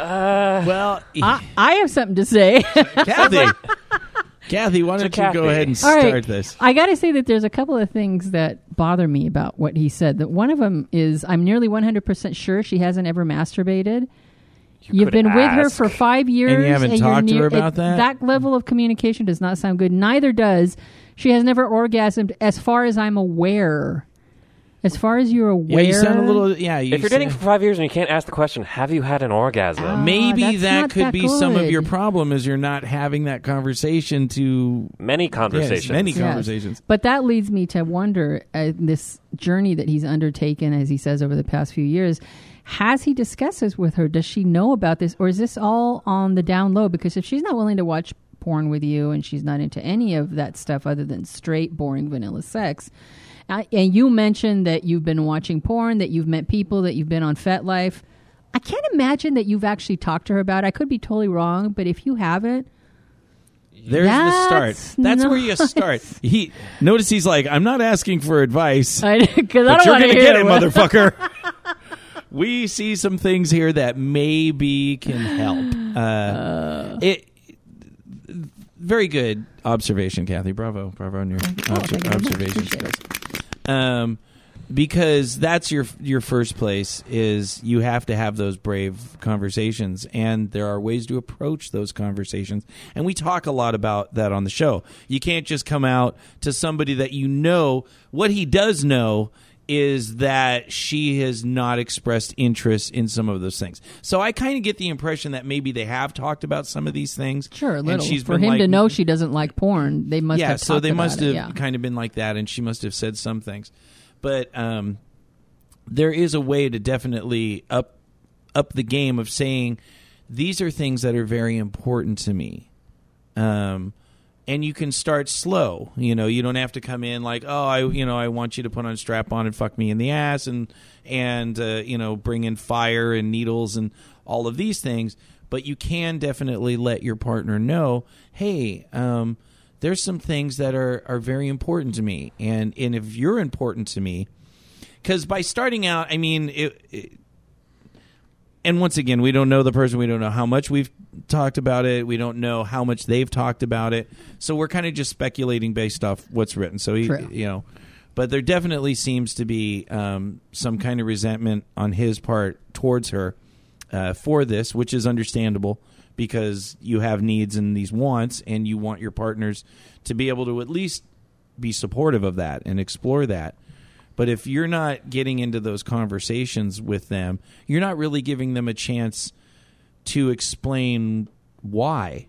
Uh, well, I, I have something to say. Kathy, Kathy, why don't you Kathy. go ahead and start right. this? I got to say that there's a couple of things that bother me about what he said. That one of them is I'm nearly 100% sure she hasn't ever masturbated. You have could been with her for five years, and you haven't you're talked to her about it- that? That level of communication does not sound good. Neither does she has never orgasmed, as far as I'm aware. As far as you're aware, Yeah, you sound a little. Yeah, you if you're dating for five years and you can't ask the question, "Have you had an orgasm?" Ah, maybe that could that be some of your problem is you're not having that conversation to Many yes, conversations. many Yes. conversations. But that leads me to wonder uh, this journey that he's undertaken, as he says, over the past few years. Has he discussed this with her? Does she know about this? Or is this all on the down low? Because if she's not willing to watch porn with you and she's not into any of that stuff other than straight, boring, vanilla sex, uh, and you mentioned that you've been watching porn, that you've met people, that you've been on FetLife. I can't imagine that you've actually talked to her about it. I could be totally wrong, but if you haven't, There's the start. That's That's where you start. He notice he's like, I'm not asking for advice, I, but don't you're gonna to get it, motherfucker. we see some things here that maybe can help. Uh, it. Very good observation, Kathy. Bravo, bravo on your Oh, obser- you observation skills. Um, because that's your your first place is you have to have those brave conversations and there are ways to approach those conversations and we talk a lot about that on the show you can't just come out to somebody that you know what he does know is that she has not expressed interest in some of those things so i kind of get the impression that maybe they have talked about some of these things Sure, a little. For him to know she doesn't like porn, they must have talked. yeah, have so they must it, have yeah. kind of been like that, and she must have said some things. But um, there is a way to definitely up up the game of saying these are things that are very important to me. Um, and you can start slow. You know, you don't have to come in like, oh, I, you know, I want you to put on strap on and fuck me in the ass, and and uh, you know, bring in fire and needles and all of these things. But you can definitely let your partner know, hey, um, there's some things that are are very important to me, and and if you're important to me, because by starting out, I mean it, it and once again, we don't know the person. We don't know how much we've talked about it. We don't know how much they've talked about it. So we're kind of just speculating based off what's written. So he, True. you know, but there definitely seems to be um, some kind of resentment on his part towards her uh, for this, which is understandable because you have needs and these wants, and you want your partners to be able to at least be supportive of that and explore that. But if you're not getting into those conversations with them, you're not really giving them a chance to explain why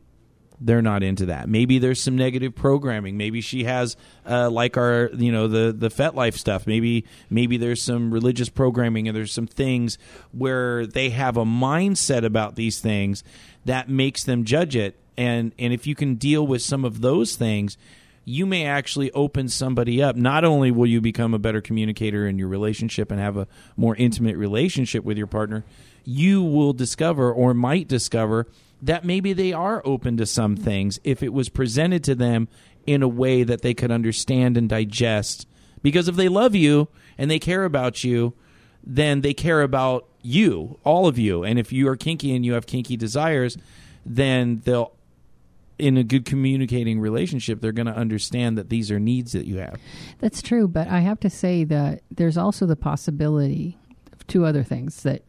they're not into that. Maybe there's some negative programming. Maybe she has uh, like our you know the the FetLife stuff. Maybe maybe there's some religious programming and there's some things where they have a mindset about these things that makes them judge it. And and if you can deal with some of those things, you may actually open somebody up. Not only will you become a better communicator in your relationship and have a more intimate relationship with your partner, you will discover or might discover that maybe they are open to some things if it was presented to them in a way that they could understand and digest. Because if they love you and they care about you, then they care about you, all of you. And if you are kinky and you have kinky desires, then they'll in a good communicating relationship, they're going to understand that these are needs that you have. That's true, but I have to say that there's also the possibility of two other things that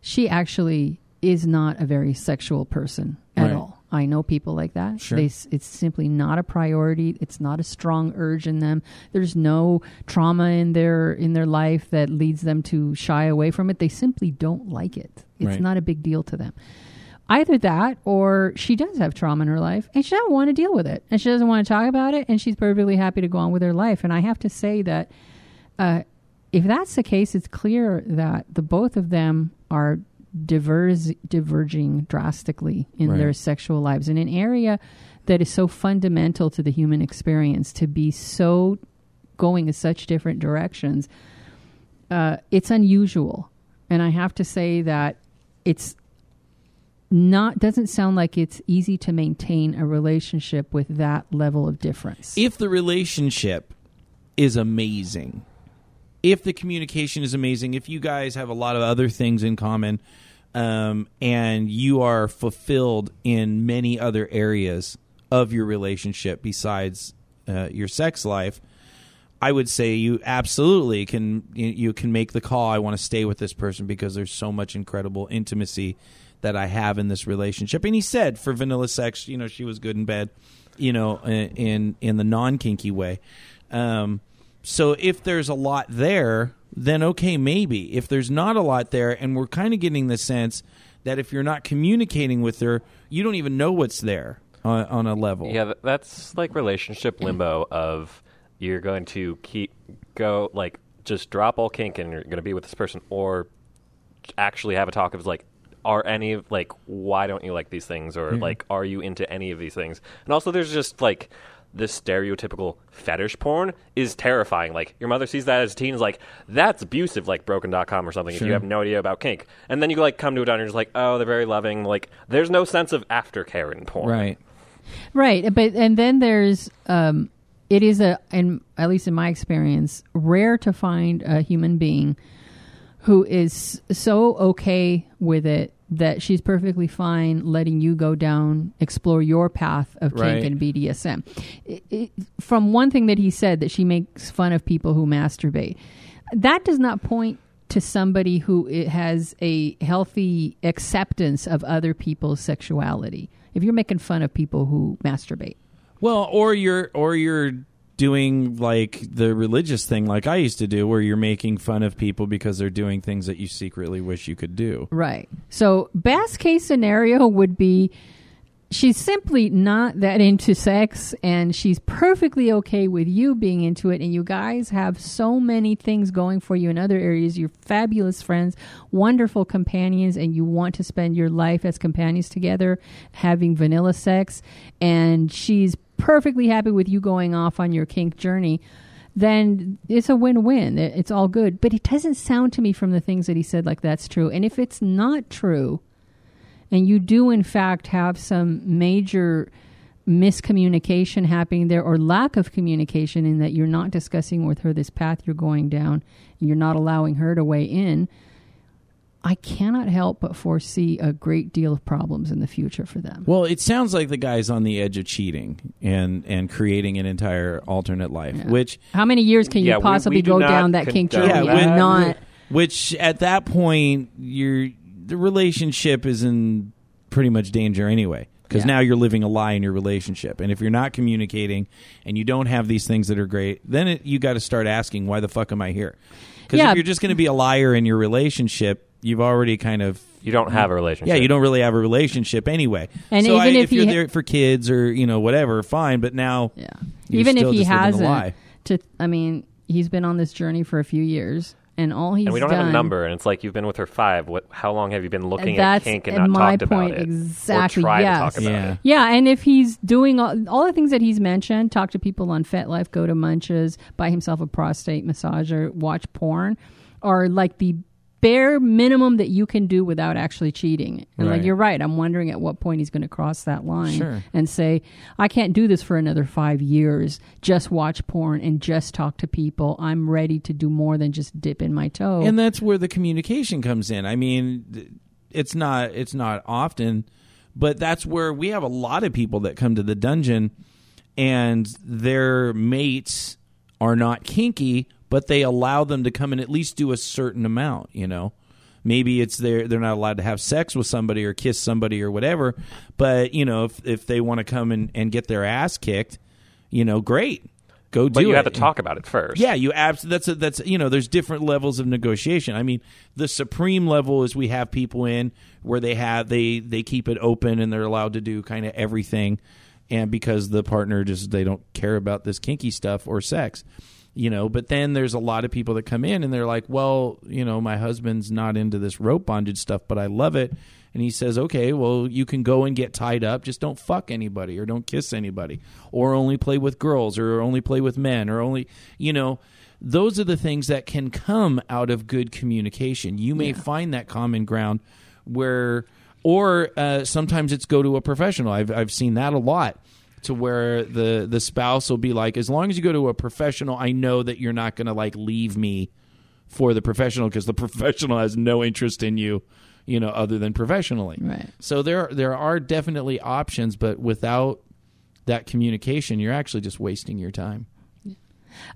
she actually is not a very sexual person at Right. all. I know people like that. Sure. They, it's simply not a priority. It's not a strong urge in them. There's no trauma in their in their life that leads them to shy away from it. They simply don't like it. It's Right. not a big deal to them. Either that or she does have trauma in her life and she doesn't want to deal with it and she doesn't want to talk about it and she's perfectly happy to go on with her life. And I have to say that uh, if that's the case, it's clear that the both of them are diverse, diverging drastically in Right. their sexual lives in an area that is so fundamental to the human experience to be so going in such different directions. Uh, it's unusual, and I have to say that it's not doesn't sound like it's easy to maintain a relationship with that level of difference. If the relationship is amazing, if the communication is amazing, if you guys have a lot of other things in common, um, and you are fulfilled in many other areas of your relationship besides uh, your sex life, I would say you absolutely can you, can make the call. I want to stay with this person because there's so much incredible intimacy that I have in this relationship. And he said for vanilla sex, you know, she was good in bed, you know, in in, in the non kinky way. Um, so if there's a lot there, then okay, maybe. If there's not a lot there, and we're kind of getting the sense that if you're not communicating with her, you don't even know what's there on, on a level. Yeah, that's like relationship limbo of you're going to keep go like just drop all kink and you're going to be with this person or actually have a talk of like are any of like why don't you like these things or like are you into any of these things? And also there's just like this stereotypical fetish porn is terrifying. Like your mother sees that as a teen is like that's abusive like broken.com or something if you have no idea about kink. And then you like come to it and you're just like oh they're very loving like there's no sense of aftercare in porn. Right. Right, but and then there's um, it is a, and at least in my experience, rare to find a human being who is so okay with it that she's perfectly fine letting you go down, explore your path of kink Right. and BDSM. It, it, from one thing that he said, that she makes fun of people who masturbate. that does not point to somebody who has a healthy acceptance of other people's sexuality. If you're making fun of people who masturbate, Well, or you're or you're doing like the religious thing like I used to do where you're making fun of people because they're doing things that you secretly wish you could do. right? So, best case scenario would be she's simply not that into sex and she's perfectly okay with you being into it and you guys have so many things going for you in other areas you're fabulous friends wonderful companions and you want to spend your life as companions together having vanilla sex and she's perfectly happy with you going off on your kink journey then it's a win-win. It's all good. But it doesn't sound to me from the things that he said like that's true. And if it's not true and you do in fact have some major miscommunication happening there or lack of communication in that you're not discussing with her this path you're going down and you're not allowing her to weigh in i cannot help but foresee a great deal of problems in the future for them Well, it sounds like the guy's on the edge of cheating and and creating an entire alternate life, Yeah. which how many years can you we- possibly we do go not down that kink condone journey Yeah, when- not which at that point you're the relationship is in pretty much danger anyway because Yeah. now you're living a lie in your relationship and if you're not communicating and you don't have these things that are great then it, you got to start asking why the fuck am i here because Yeah. if you're just going to be a liar in your relationship you've already kind of You don't have a relationship. yeah you don't really have a relationship anyway And so even I, if if you're he- there for kids or you know whatever fine but now yeah You're even if he just living a hasn't to i mean he's been on this journey for a few years and all he's and we don't done, have a number, and it's like you've been with her five. What? How long have you been looking at kink and not my talked point about it? exactly, Or tried yes. to talk about Yeah. it. Yeah, and if he's doing all, all the things that he's mentioned, talk to people on FetLife, go to Munches, buy himself a prostate massager, watch porn, are like the bare minimum that you can do without actually cheating. And like you're right, I'm wondering at what point he's going to cross that line Sure. and say, "I can't do this for another 5 years. Just watch porn and just talk to people. I'm ready to do more than just dip in my toe." and that's where the communication comes in i mean it's not it's not often but that's where we have a lot of people that come to the dungeon and their mates are not kinky but they allow them to come and at least do a certain amount you know maybe it's they're they're not allowed to have sex with somebody or kiss somebody or whatever but you know if if they want to come and, and get their ass kicked you know great go do. But do you it have to talk about it first. yeah, you abs- that's a, that's you know there's different levels of negotiation. I mean, the supreme level is we have people in where they have they they keep it open and they're allowed to do kind of everything, and because the partner just they don't care about this kinky stuff or sex, you know. But then there's a lot of people that come in and they're like, well, you know, my husband's not into this rope bondage stuff, but I love it. And he says, okay, well, you can go and get tied up. Just don't fuck anybody or don't kiss anybody or only play with girls or only play with men or only, you know, those are the things that can come out of good communication. You may find that common ground where, or uh, sometimes it's go to a professional. I've, I've seen that a lot to where the, the spouse will be like, as long as you go to a professional, I know that you're not going to like leave me for the professional because the professional has no interest in you, you know, other than professionally. Right. So there there are definitely options, but without that communication, you're actually just wasting your time.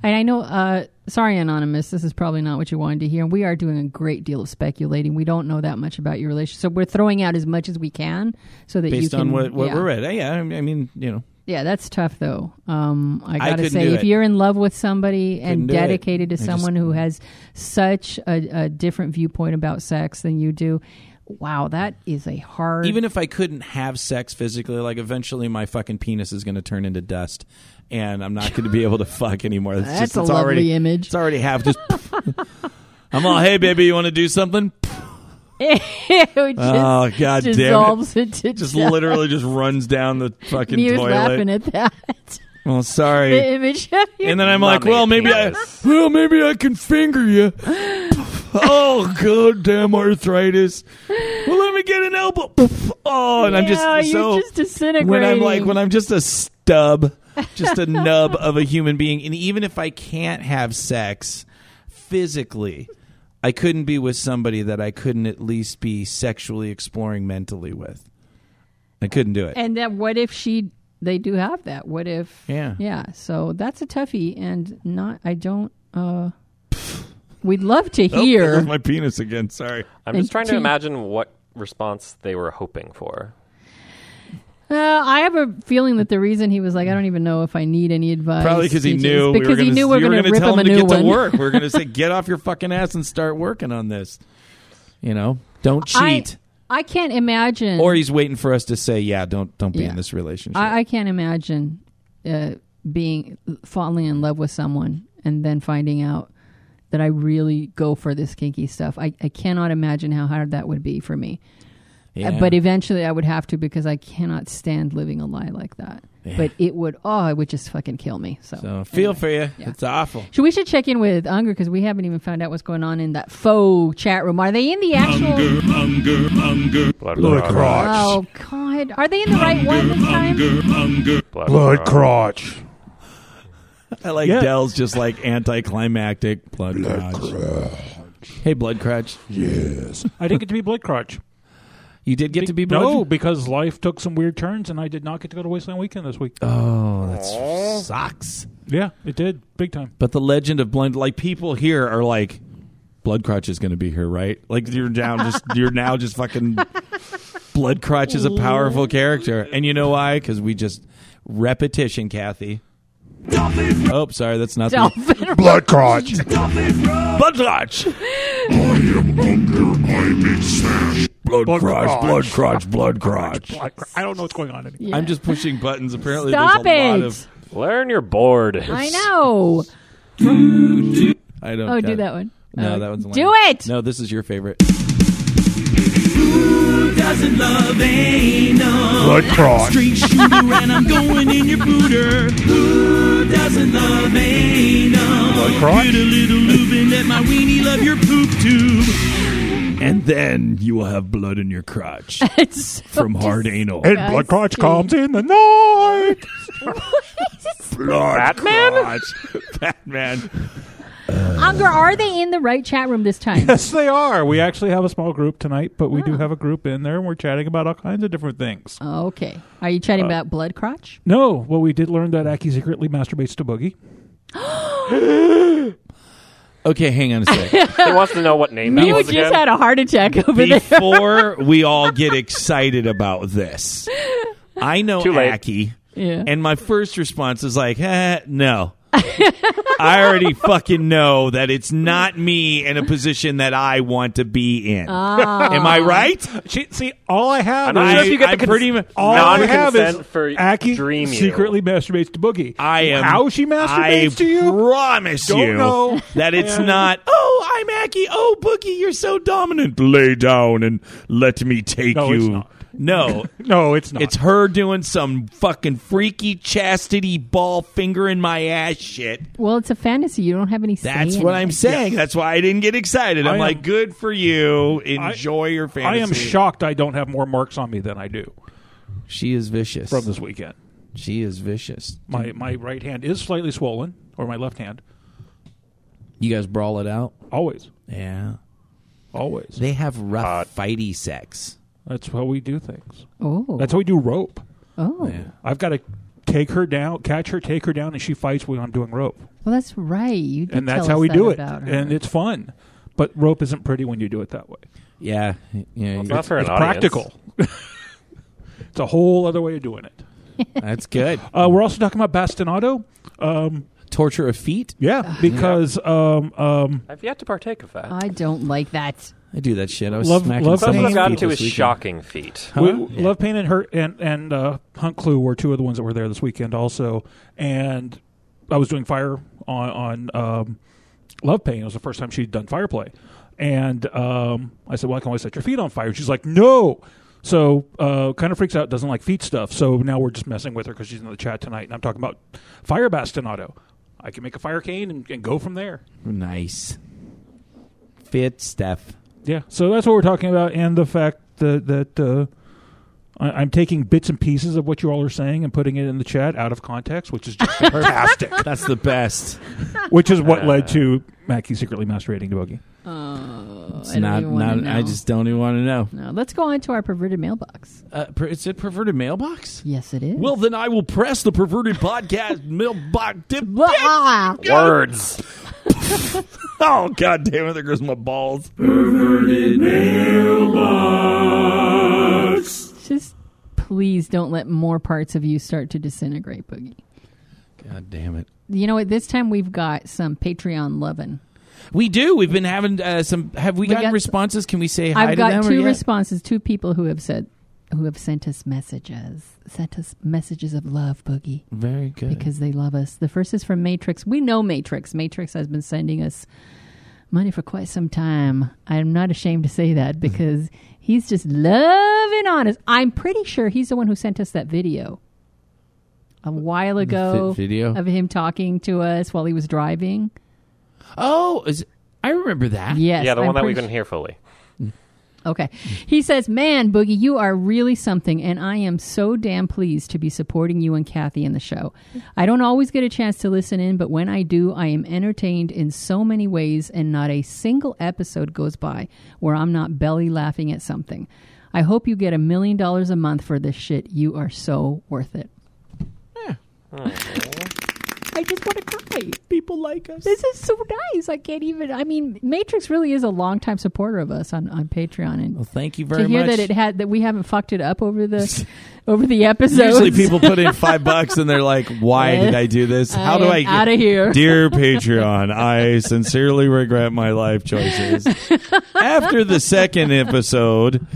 And I know, uh, sorry, Anonymous, this is probably not what you wanted to hear. We are doing a great deal of speculating. We don't know that much about your relationship. So we're throwing out as much as we can so that you Based can. on what, what yeah. we're read. Yeah, I mean, you know, Yeah, that's tough, though. Um, I I got to couldn't say, if you're in love with somebody and it. dedicated to I just- someone who has such a, a different viewpoint about sex than you do, wow, that is a hard. even if I couldn't have sex physically, like eventually my fucking penis is going to turn into dust, and I'm not going to be able to fuck anymore. It's That's just, a it's lovely already, image. It's already half. Just I'm all, hey baby, you want to do something? it just Oh god damn it! into Just dust. literally just runs down the fucking He was toilet. laughing at that. Well, sorry. the image of you. And then I'm like, well, me, maybe I, well, maybe I can finger you. oh, god damn arthritis. Well, let me get an elbow. Oh, and I'm Yeah, just you're so just disintegrating. when I'm like when I'm just a stub, just a nub of a human being, and even if I can't have sex physically, I couldn't be with somebody that I couldn't at least be sexually exploring mentally with. I couldn't do it. And then what if she? They do have that. What if? Yeah. Yeah. So that's a toughie, and not. I don't. uh We'd love to Oh, hear. goes my penis again. Sorry. I'm just trying to two- imagine what response they were hoping for. Uh, I have a feeling that the reason he was like, I don't even know if I need any advice. Probably because he teachers," knew we because were gonna, he knew we were going to rip tell him him to get one. to work. We are going to say, get off your fucking ass and start working on this. You know, don't I- cheat. I can't imagine. or he's waiting for us to say, yeah, don't don't be Yeah. in this relationship. I, I can't imagine uh, being falling in love with someone and then finding out that I really go for this kinky stuff. I, I cannot imagine how hard that would be for me. Yeah. But eventually I would have to because I cannot stand living a lie like that. Yeah. But it would, oh, it would just fucking kill me. So, so feel anyway. for you. Yeah. It's awful. So we should check in with Unger because we haven't even found out what's going on in that faux chat room. Are they in the actual? Hunger, hunger, Blood, Blood crotch. crotch. Oh God! Are they in the right one this time? hunger. Blood, Blood crotch. crotch. I like Yeah. Dell's just like anticlimactic blood, crotch. Hey, blood crotch. Yes. I didn't get to be blood crotch. You did get to be blood. No, because life took some weird turns, and I did not get to go to Wasteland Weekend this week. Oh, that sucks. Yeah, it did big time. But the legend of blood, like people here are like, blood crotch is going to be here, right? Like you're down, just you're now just fucking. Blood crotch is a powerful character, and you know why? Because we just repetition, Kathy. Oh, sorry, that's not the Dolphin. Blood crotch. blood crotch. Blood Blood crotch, crotch. blood crotch, blood crotch. I don't know what's going on. Anymore. Yeah. I'm just pushing buttons. Apparently, Stop there's a lot it! of. Learn your board. I know. I don't. Oh, do it. that one. No, Uh, that one's Do it. No, this is your favorite. Who doesn't love anal? Blood crotch. Straight shooter and I'm going in your booter. Who doesn't love anal? Blood crotch. Get a little lube and my weenie love your poop tube. And then you will have blood in your crotch It's so from hard anal. And blood crotch comes in the night. blood Batman? crotch. Batman. Uh, Unger, are they in the right chat room this time? Yes, they are. We hmm. actually have a small group tonight, but we do ah. have a group in there, and we're chatting about all kinds of different things. okay. Are you chatting uh, about blood crotch? No, well, we did learn that Aki secretly masturbates to Boogie. Okay, hang on a sec. he wants to know what name that You was just again. had a heart attack over there. Before we all get excited about this, I know Too late. Aki, Yeah. and my first response is like, eh, no. I already fucking know that it's not me in a position that I want to be in. Ah. Am I right? She, see, all I have I'm not is sure if you get the cons- pretty mu- all I have is non-consent for Aki Dream You. secretly masturbates to Boogie. I am. How she masturbates I to you? promise Don't you know. that it's Yeah. not. Oh, I'm Aki. Oh, Boogie, you're so dominant. Lay down and let me take No, you. it's not. No, No, it's not. it's her doing some fucking freaky chastity ball finger in my ass shit. well, it's a fantasy. You don't have any say That's in what it. I'm saying. That's why I didn't get excited. I'm am- like, good for you. Enjoy your fantasy. I am shocked I don't have more marks on me than I do She is vicious. from this weekend. She is vicious. My my right hand is slightly swollen, or my left hand. You guys brawl it out. Always, Yeah. always. They have rough Hot. fighty sex. That's how we do things. Oh. That's how we do rope. oh. Yeah. I've got to take her down, catch her, take her down, and she fights when I'm doing rope. Well, that's right. You and that's how we that do it. her. And it's fun. But rope isn't pretty when you do it that way. Yeah. Yeah. It's not for an it's practical. it's a whole other way of doing it. That's good. Uh, we're also talking about bastinado. Um, Torture of feet. yeah, because um, um, I've yet to partake of that. I don't like that. I do that shit. I was Love- smacking love Something someone's I've gotten feet to this is shocking feet. Huh? we, Yeah. Love Pain and Hurt and and uh, Hunt Clue were two of the ones that were there this weekend also. And I was doing fire on on um, Love Pain. It was the first time she'd done fire play, and um, I said, "Well, I can always set your feet on fire." She's like, "No." So uh, kind of freaks out, doesn't like feet stuff. So now we're just messing with her because she's in the chat tonight, and I'm talking about fire bastinado. I can make a fire cane and, and go from there. Nice. Fit stuff. Yeah, so that's what we're talking about, and the fact that that uh, I, I'm taking bits and pieces of what you all are saying and putting it in the chat out of context, which is just fantastic. That's the best. which is what led to Mackie secretly masturbating to Boogie. Oh, It's I don't not. even wanna I just don't even want to know. No, let's go on to our perverted mailbox. Uh, per, is it perverted mailbox? Yes, it is. Well, then I will press the perverted podcast mailbox. Dip! Words. oh god damn it! There goes my balls. Just please don't let more parts of you start to disintegrate, Boogie. God damn it. You know what? This time we've got some Patreon loving. We do. We've been having uh, some. Have we, We gotten got- responses? Can we say hi I've got two responses, two people who have said, who have sent us messages, sent us messages of love, Boogie, Very good. because they love us. The first is from Matrix. We know Matrix. Matrix has been sending us money for quite some time. I'm not ashamed to say that because he's just loving on us. I'm pretty sure he's the one who sent us that video a while ago vi- video? of him talking to us while he was driving. oh, is I remember that. Yes, yeah, the I'm one that we pretty couldn't hear fully. Okay. He says, Man, Boogie, you are really something, and I am so damn pleased to be supporting you and Kathy in the show. I don't always get a chance to listen in, but when I do, I am entertained in so many ways, and not a single episode goes by where I'm not belly laughing at something. I hope you get a million dollars a month for this shit. You are so worth it. I just want to cry. People like us. This is so nice. I can't even. I mean, Matrix really is a longtime supporter of us on, on Patreon, and Well, thank you very much. to hear much. that it had that we haven't fucked it up over the over the episodes. Usually people put in five bucks and they're like, "Why did I do this? How do I get out of here? Dear Patreon, I sincerely regret my life choices. After the second episode,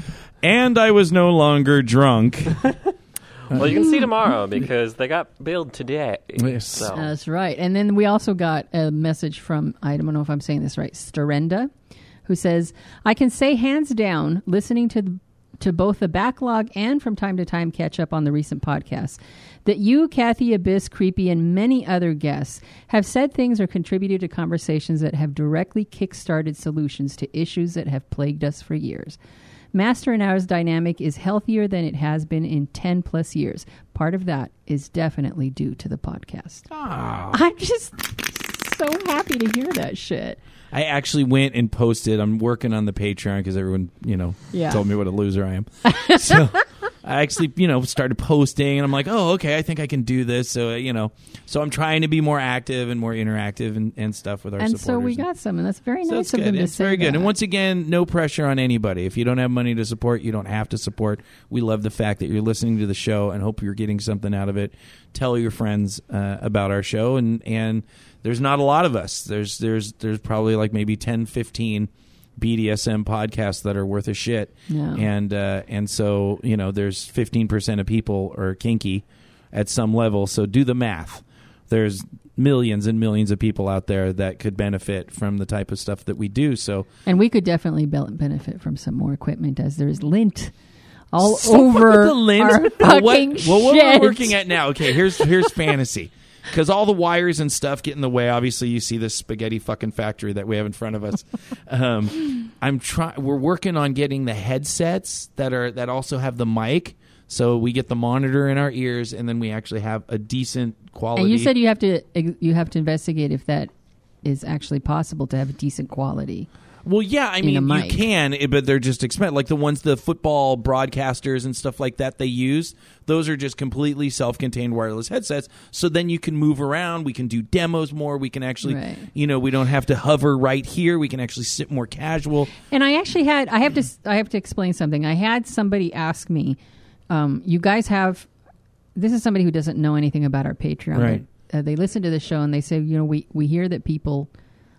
and I was no longer drunk. Well, you can see tomorrow because they got billed today. Yes. So. That's right. And then we also got a message from I don't know if I'm saying this right, Starenda, who says, "I can say hands down, listening to the, to both the backlog and from time to time catch up on the recent podcasts, that you, Kathy Abyss, Creepy, and many other guests have said things or contributed to conversations that have directly kick-started solutions to issues that have plagued us for years." Master and ours dynamic is healthier than it has been in 10 plus years. Part of that is definitely due to the podcast. Ah. I'm just so happy to hear that shit. I actually went and posted. I'm working on the Patreon because everyone, you know, Yeah. told me what a loser I am. so I actually, you know, started posting, and I'm like, oh, okay, I think I can do this. So, uh, you know, so I'm trying to be more active and more interactive and, and stuff with our And so we got some, and that's very So nice of them good. to It's say very good. that. And once again, no pressure on anybody. If you don't have money to support, you don't have to support. We love the fact that you're listening to the show and hope you're getting something out of it. Tell your friends uh, about our show and and there's not a lot of us. There's there's there's probably like maybe 10, 15 BDSM podcasts that are worth a shit. And uh, and so, you know, there's 15% of people are kinky at some level. So do the math. There's millions and millions of people out there that could benefit from the type of stuff that we do. So and we could definitely be- benefit from some more equipment as there's lint all over the lint. our Well, fucking what, well, what we're working at now. Okay, here's here's fantasy. Because all the wires and stuff get in the way. Obviously, you see this spaghetti fucking factory that we have in front of us. Um, I'm trying. We're working on getting the headsets that are that also have the mic, so we get the monitor in our ears, and then we actually have a decent quality. And you said you have to you have to investigate if that is actually possible to have a decent quality. Well, yeah, I mean, you mic. can, eh, but they're just expensive. Like the ones the football broadcasters and stuff like that they use, those are just completely self-contained wireless headsets. So then you can move around. We can do demos more. We can actually, Right. you know, we don't have to hover right here. We can actually sit more casual. And I actually had I have to I have to explain something. I had somebody ask me, um, "You guys have." This is somebody who doesn't know anything about our Patreon. Right. Uh, they listen to the show and they say, you know, we we hear that people.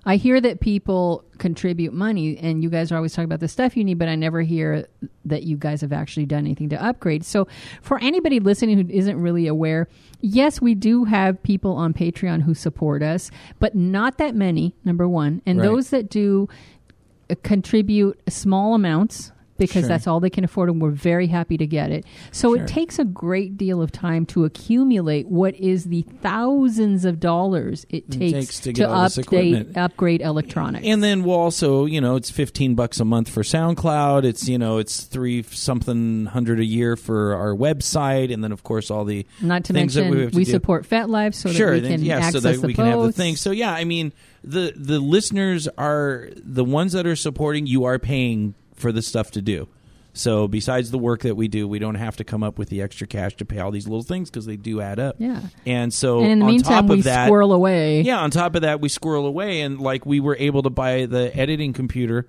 I hear that people contribute money, and you guys are always talking about the stuff you need, but I never hear that you guys have actually done anything to upgrade. So, for anybody listening who isn't really aware, yes, we do have people on Patreon who support us, but not that many. Number one, and Right. those that do uh, contribute small amounts because Sure. that's all they can afford and we're very happy to get it. So Sure. it takes a great deal of time to accumulate what is the thousands of dollars it takes, takes to to, update upgrade electronics. And then we'll also, you know, it's fifteen bucks a month for SoundCloud. It's you know, it's three something hundred a year for our website, and then of course all the not to things that mention we we support FetLife so sure, that we then- can yeah, access so that the we can have the thing. So yeah, I mean, the the listeners are the ones that are supporting. You are paying for the stuff to do. So besides the work that we do, we don't have to come up with the extra cash to pay all these little things because they do add up. Yeah. And so and in the on meantime, top we of that, we squirrel away. yeah, on top of that, we squirrel away, and like we were able to buy the editing computer.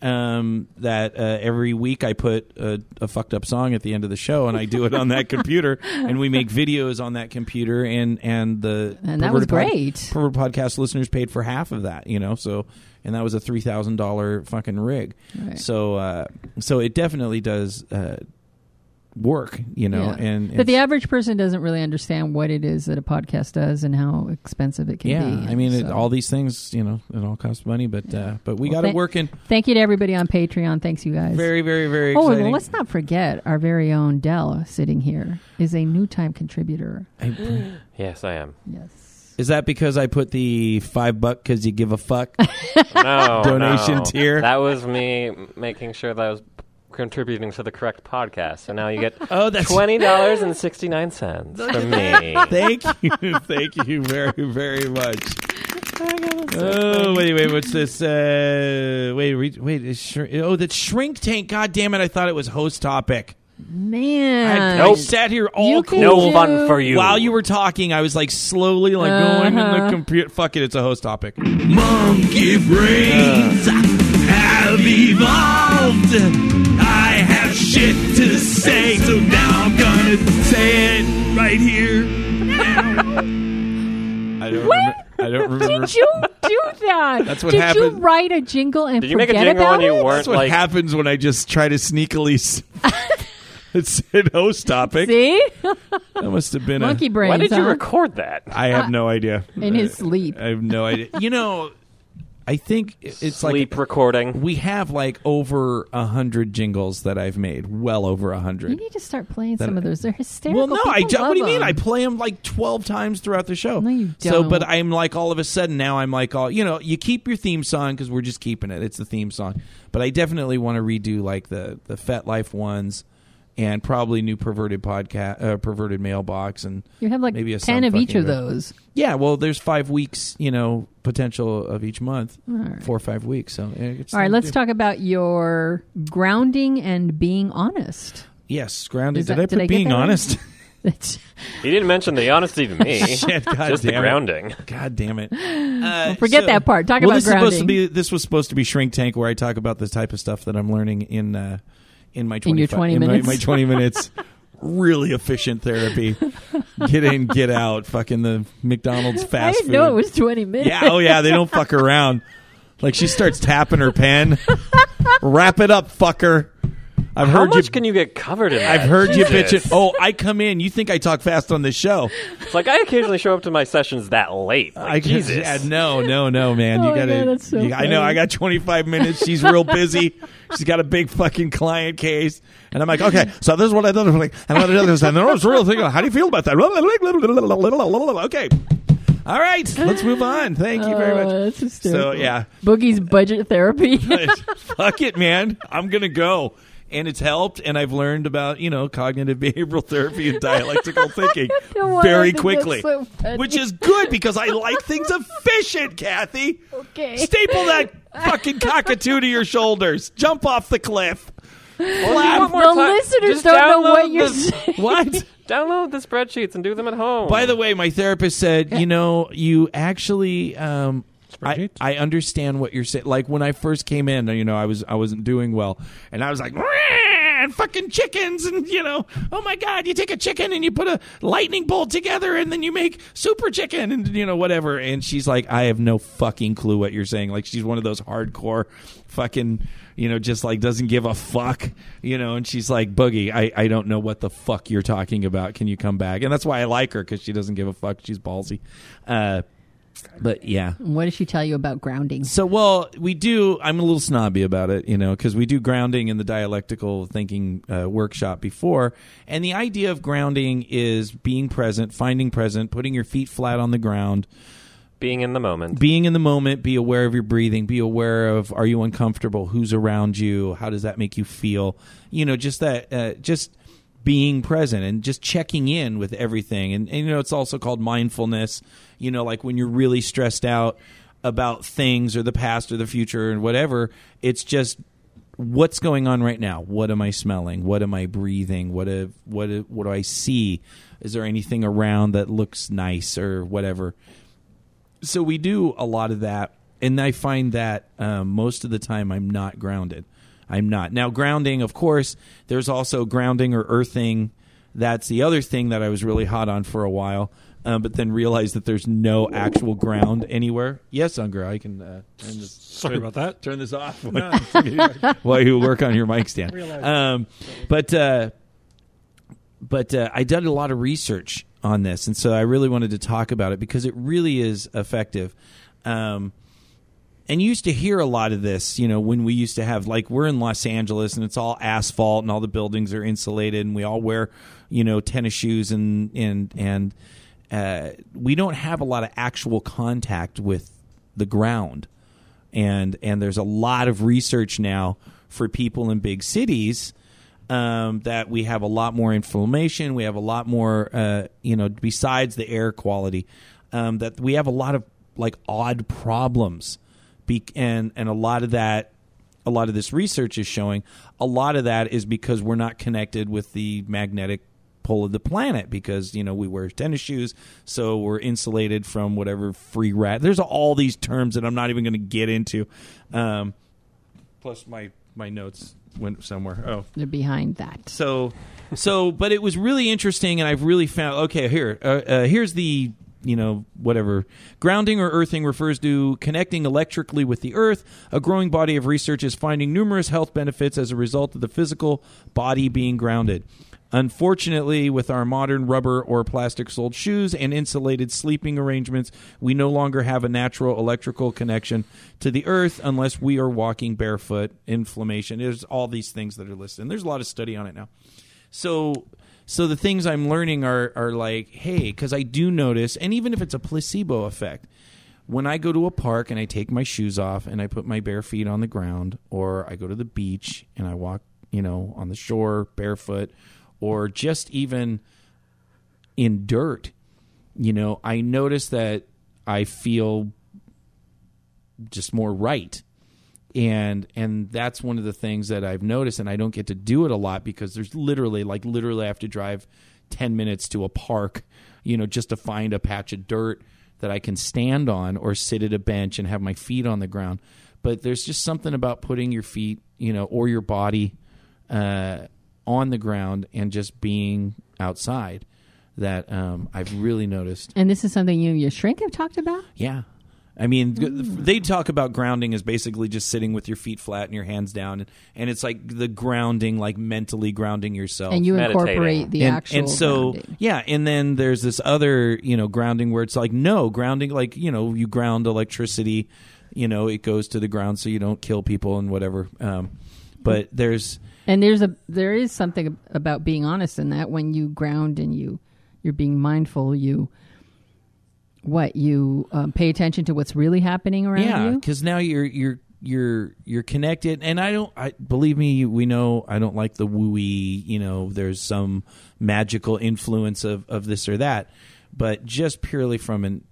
Um, that uh, every week I put a, a fucked up song at the end of the show, and I do it on that computer, and we make videos on that computer, and and the And that was Pod- great. Perverted podcast listeners paid for half of that, you know. So, and that was a three thousand dollar fucking rig. Right. So, uh, so it definitely does uh, work, you know. Yeah. And but the average person doesn't really understand what it is that a podcast does and how expensive it can yeah, be. I mean, it, all these things, you know, it all costs money, but uh, but we Well, got it thank- working. Thank you to everybody on Patreon. Thanks, you guys. Very, very, very oh, exciting. and let's not forget our very own Dell sitting here is a new time contributor. I- Yes, I am. Yes. Is that because I put the five buck because you give a fuck? No Donation no. tier. That was me making sure that I was contributing to the correct podcast. So now you get oh, that's twenty dollars and sixty nine cents from me. Thank you, thank you very, very much. Oh wait, wait, what's this? Uh, wait, re- wait, is oh, that's shrink tank. God damn it! I thought it was host topic. I, Man. I Nope. sat here all You cool. No fun for you. While you were talking, I was like slowly like going in Uh-huh. the computer. Fuck it, it's a host topic. Monkey brains have evolved. I have shit to say, so now I'm gonna say it right here. I don't. Remember, I don't remember. Did you do that? That's what Did you write a jingle and Did you make a forget jingle about when you it? weren't That's what like? happens when I just try to sneakily. s- it said oh, host topic. See? That must have been a Monkey a. brains. Why did you huh? record that? I have uh, no idea. In his sleep. I have no idea. You know, I think it's Sleep like recording. we have like over a hundred jingles that I've made. Well over a hundred. You need to start playing That- some of those. They're hysterical. Well, no, I don't. What do you love mean? I play them like twelve times throughout the show. No, you don't. So, but. I'm like all of a sudden now I'm like all you know. You keep your theme song because we're just keeping it. It's the theme song. But I definitely want to redo like the the FetLife ones, and probably new perverted podcast, uh, perverted mailbox, and You have like maybe a ten of each fucking of bit. those. yeah. Well, there's five weeks, you know, potential of each month, All right. four or five weeks. So it's All right, let's do. talk about your grounding and being honest. Yes, grounding. Is Did that- I did I being that right? honest? That's- You didn't mention the honesty to me. Shit, God Just the damn it. grounding. God damn it! Uh, forget that part. Talk well, about this is supposed to grounding. be this was supposed to be Shrink Tank, where I talk about the type of stuff that I'm learning in uh, in my 25, In your 20 in minutes. my, 20 minutes. Really efficient therapy. Get in, get out. Fucking the McDonald's I fast didn't food. know it was twenty minutes. Yeah, oh yeah, they don't fuck around. Like she starts tapping her pen. Wrap it up, fucker. I've How heard much you. can you get covered in that? I've heard you Jesus. bitching. Oh, I come in. You think I talk fast on this show? It's like I occasionally show up to my sessions that late. Like, I just- Jesus. yeah, no, no, no, man. Oh you my gotta. God, so you- I know. I got 25 minutes. She's real busy. She's got a big fucking client case, and I'm like, okay, so this is what I did. Like, and what I did this, and then it's real thing. How do you feel about that? Okay. All right, let's move on. Thank you very Oh, much. that's hysterical. So yeah, Boogie's budget therapy. fuck it, man. I'm gonna go. And it's helped, and I've learned about you know cognitive behavioral therapy and dialectical thinking know why I very quickly, so which is good because I like things efficient, Kathy. okay. Staple that fucking cockatoo to your shoulders. Jump off the cliff. Flap. One more The time. listeners Just don't know download what you're the- saying. What? Download the spreadsheets and do them at home. By the way, my therapist said, you know, you actually, um, I, Spreadsheets? I understand what you're saying. Like when I first came in, you know, I was I wasn't doing well, and I was like, and fucking chickens, and you know, oh my god, you take a chicken and you put a lightning bolt together, and then you make super chicken, and you know whatever. And she's like, I have no fucking clue what you're saying. Like she's one of those hardcore, fucking, you know, just like doesn't give a fuck, you know. And she's like, Boogie, I I don't know what the fuck you're talking about. Can you come back? And that's why I like her because she doesn't give a fuck. She's ballsy. Uh, but yeah, What did she tell you about grounding? so, well, we do. I'm a little snobby about it, you know, because we do grounding in the dialectical thinking uh, workshop before. And the idea of grounding is being present, finding present, putting your feet flat on the ground, Being in the moment. being in the moment, be aware of your breathing, be aware of are you uncomfortable, who's around you, how does that make you feel, you know, just that, uh, just being present and just checking in with everything. And, and you know, it's also called mindfulness. You know, like when you're really stressed out about things or the past or the future and whatever, it's just what's going on right now? What am I smelling? What am I breathing? What if, what if, what do I see? Is there anything around that looks nice or whatever? So we do a lot of that, and I find that um, most of the time I'm not grounded. I'm not now grounding. Of course, there's also grounding or earthing. That's the other thing that I was really hot on for a while um, but then realize that there's no actual ground anywhere. Yes, Unger, I can uh, turn this. Sorry about that. Turn this off while you work on your mic stand. Um, but uh, but uh, I did a lot of research on this, and so I really wanted to talk about it because it really is effective. Um, and you used to hear a lot of this, you know, when we used to have like we're in Los Angeles and it's all asphalt and all the buildings are insulated and we all wear, you know, tennis shoes and and and uh, we don't have a lot of actual contact with the ground, and and there's a lot of research now for people in big cities um, that we have a lot more inflammation. We have a lot more, uh, you know, besides the air quality, um, that we have a lot of like odd problems, Be- and and a lot of that, a lot of this research is showing a lot of that is because we're not connected with the magnetic pole of the planet because you know we wear tennis shoes, so we're insulated from whatever free rat. There's all these terms that I'm not even going to get into. Um, plus, my my notes went somewhere. Oh, They're behind that. so so, but it was really interesting, and I've really found okay. Here, uh, uh, here's the you know whatever grounding or earthing refers to connecting electrically with the earth. A growing body of research is finding numerous health benefits as a result of the physical body being grounded. Unfortunately, with our modern rubber or plastic soled shoes and insulated sleeping arrangements, we no longer have a natural electrical connection to the earth unless we are walking barefoot. Inflammation. There's all these things that are listed. And there's a lot of study on it now. So so the things I'm learning are are like, hey, because I do notice, and even if it's a placebo effect, when I go to a park and I take my shoes off and I put my bare feet on the ground, or I go to the beach and I walk, you know, on the shore barefoot, or just even in dirt, you know, I notice that I feel just more right. And and that's one of the things that I've noticed and I don't get to do it a lot because there's literally like literally I have to drive 10 minutes to a park, you know, just to find a patch of dirt that I can stand on or sit at a bench and have my feet on the ground. But there's just something about putting your feet, you know, or your body uh, on the ground and just being outside that um, I've really noticed. And this is something you and your shrink have talked about? Yeah. I mean, g- they talk about grounding as basically just sitting with your feet flat and your hands down, and, and it's like the grounding, like mentally grounding yourself. And you Meditating. incorporate the and, actual and so grounding. yeah, and then there's this other you know grounding where it's like no grounding, like you know you ground electricity, you know it goes to the ground so you don't kill people and whatever. Um, but there's And there's a there is something about being honest in that when you ground and you you're being mindful, you what you um, pay attention to what's really happening around yeah you. because now you're you're you're you're connected and i don't i believe me we know i don't like the wooey you know there's some magical influence of of this or that but just purely from an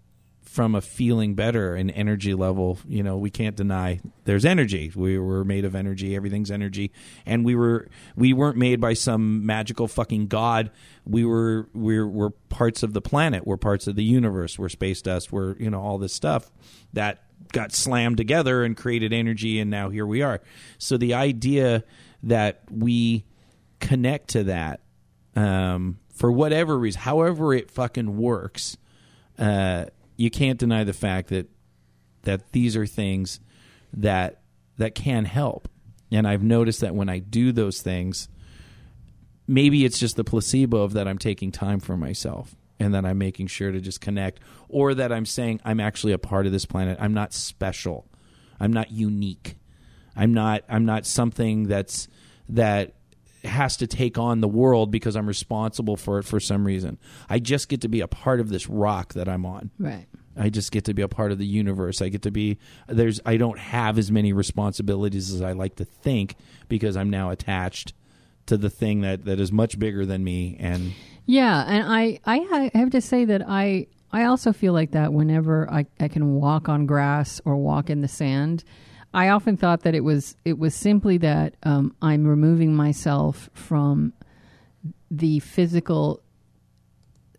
from a feeling better and energy level you know we can't deny there's energy. We were made of energy. Everything's energy. And we were we weren't made by some magical fucking god. We were we're we're parts of the planet. We're parts of the universe. We're space dust. We're you know all this stuff that got slammed together and created energy and now here we are. So the idea that we connect to that um, for whatever reason however it fucking works uh, you can't deny the fact that that these are things that that can help. And i've noticed that when i do those things maybe it's just the placebo of that i'm taking time for myself and that i'm making sure to just connect or that i'm saying i'm actually a part of this planet. I'm not special. I'm not unique. I'm not i'm not something that's that has to take on the world because i'm responsible for it for some reason i just get to be a part of this rock that i'm on Right. I just get to be a part of the universe. I get to be there's I don't have as many responsibilities as I like to think because I'm now attached to the thing that that is much bigger than me and Yeah, and I I have to say that I I also feel like that whenever I I can walk on grass or walk in the sand. I often thought that it was it was simply that um, I'm removing myself from the physical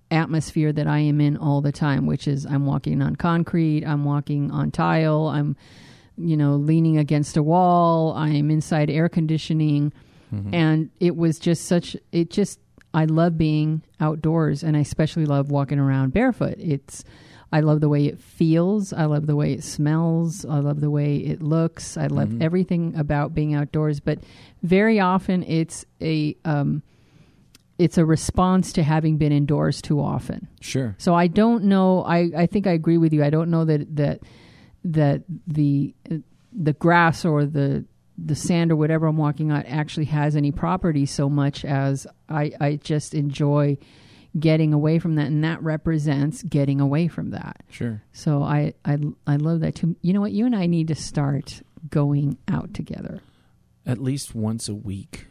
atmosphere that I am in all the time, which is I'm walking on concrete, I'm walking on tile, I'm you know leaning against a wall, I'm inside air conditioning, and it was just such it just I love being outdoors and I especially love walking around barefoot. It's I love the way it feels. I love the way it smells. I love the way it looks. I love everything about being outdoors. But very often, it's a um, it's a response to having been indoors too often. Sure. So I don't know. I, I think I agree with you. I don't know that that that the the grass or the the sand or whatever I'm walking on actually has any property so much as I I just enjoy getting away from that, and that represents getting away from that. Sure. So I I I love that too. You know what? You and I need to start going out together. At least once a week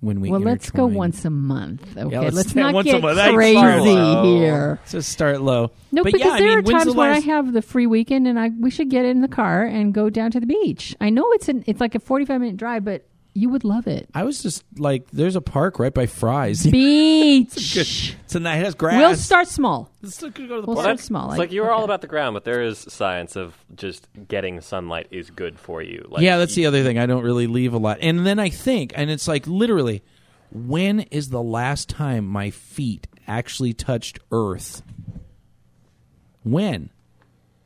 when we well, let's go once a month. Okay, let's let's, not once a get month. Crazy here. Let's just start low. No, But because yeah, I there mean, are times the where I have the free weekend, and I we should get in the car and go down to the beach. I know it's an it's like a forty five minute drive, but you would love it. I was just like, there's a park right by Fry's. Beach. Tonight has grass. we'll start small. Let's go to the We'll park. start small. It's like you were okay. all about the ground, but there is science of just getting sunlight is good for you. Like, yeah, that's the other thing. I don't really leave a lot. And then I think, and it's like literally, when is the last time my feet actually touched earth? When?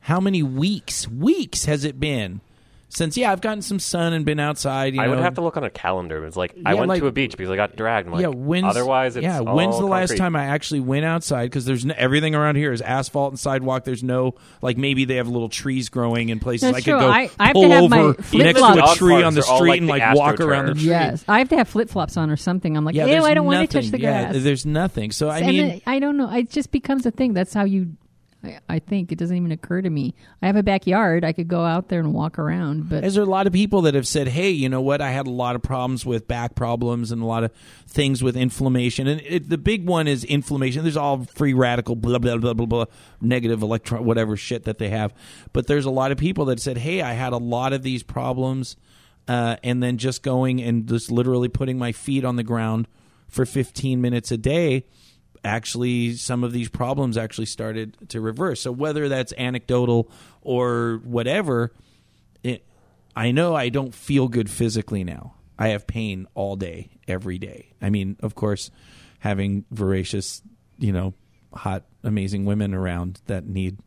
How many weeks? Weeks has it been since? Yeah, I've gotten some sun and been outside. You I would have to look on a calendar. It's like I Yeah, went like- to a beach because I got dragged. I'm like, yeah, when's otherwise it's yeah. all when's the last time I actually went outside? Because there's no, everything around here is asphalt and sidewalk. There's no like maybe they have little trees growing in places. That's I could true. go I- I have to pull have my over flip next flops. to a tree on the street like and the like walk around the AstroTurf. tree. Yes, I have to have flip flops on or something. I'm like, Yeah, ew, I don't want to touch the Yeah, grass. there's nothing. So I mean, I don't know. It just becomes a thing. That's how you. I, I think it doesn't even occur to me. I have a backyard. I could go out there and walk around, but Is there a lot of people that have said, "Hey, you know what? I had a lot of problems with back problems and a lot of things with inflammation." And it, the big one is inflammation. There's all free radical, blah blah blah blah blah, negative electron, whatever shit that they have. But there's a lot of people that said, "Hey, I had a lot of these problems," uh, and then just going and just literally putting my feet on the ground for 15 minutes a day actually some of these problems actually started to reverse so whether that's anecdotal or whatever it, I know I don't feel good physically now. I have pain all day, every day. I mean, of course, having voracious, you know, hot, amazing women around that need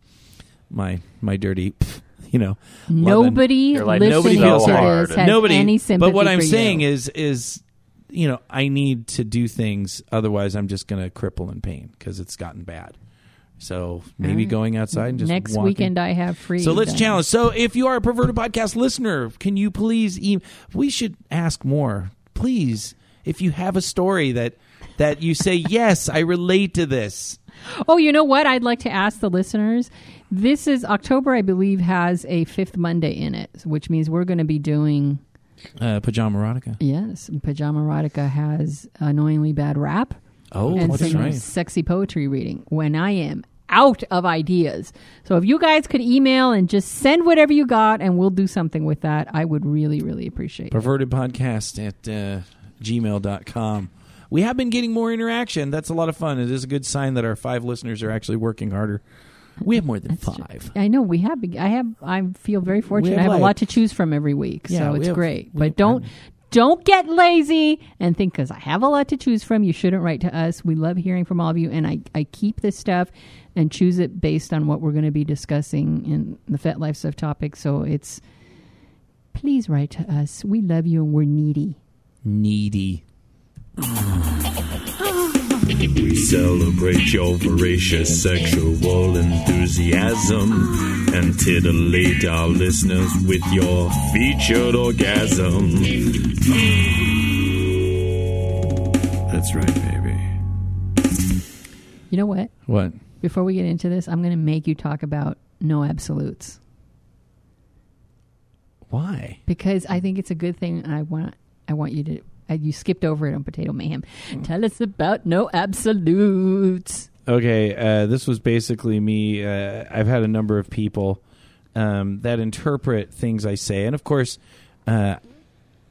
my my dirty, you know. nobody Your listening is Nobody feels to hard. this has Nobody. any sympathy but what I'm saying you. is, is you know, I need to do things. Otherwise, I'm just going to cripple in pain because it's gotten bad. So maybe right. going outside and just next walking. weekend I have free. So let's then. challenge. So if you are a perverted podcast listener, can you please? E- we should ask more, please. If you have a story that that you say, yes, I relate to this. Oh, you know what? I'd like to ask the listeners. This is October, I believe, has a fifth Monday in it, which means we're going to be doing. Uh, pajama erotica. Yes, Pajama Erotica has annoyingly bad rap Oh, and that's right. sexy poetry reading. When I am out of ideas, so if you guys could email and just send whatever you got, and we'll do something with that, I would really, really appreciate. it. Perverted podcast at uh, gmail.com. We have been getting more interaction. That's a lot of fun. It is a good sign that our five listeners are actually working harder. We have more than five. I know we have. I have. I feel very fortunate. have I have like- a lot to choose from every week, Yeah, so we it's have- great. we- But don't don't get lazy and think because I have a lot to choose from, you shouldn't write to us. We love hearing from all of you, and I I keep this stuff and choose it based on what we're going to be discussing in the FetLife Stuff topic. So it's please write to us. We love you, and we're needy. Needy. We celebrate your voracious sexual enthusiasm and titillate our listeners with your featured orgasm. That's right, baby. You know what? What? Before we get into this, I'm going to make you talk about no absolutes. Why? because I think it's a good thing, and I want I want you to. You skipped over it on Potato Mayhem. Tell us about no absolutes. Okay, uh, this was basically me. Uh, I've had a number of people um, that interpret things I say, and of course, uh,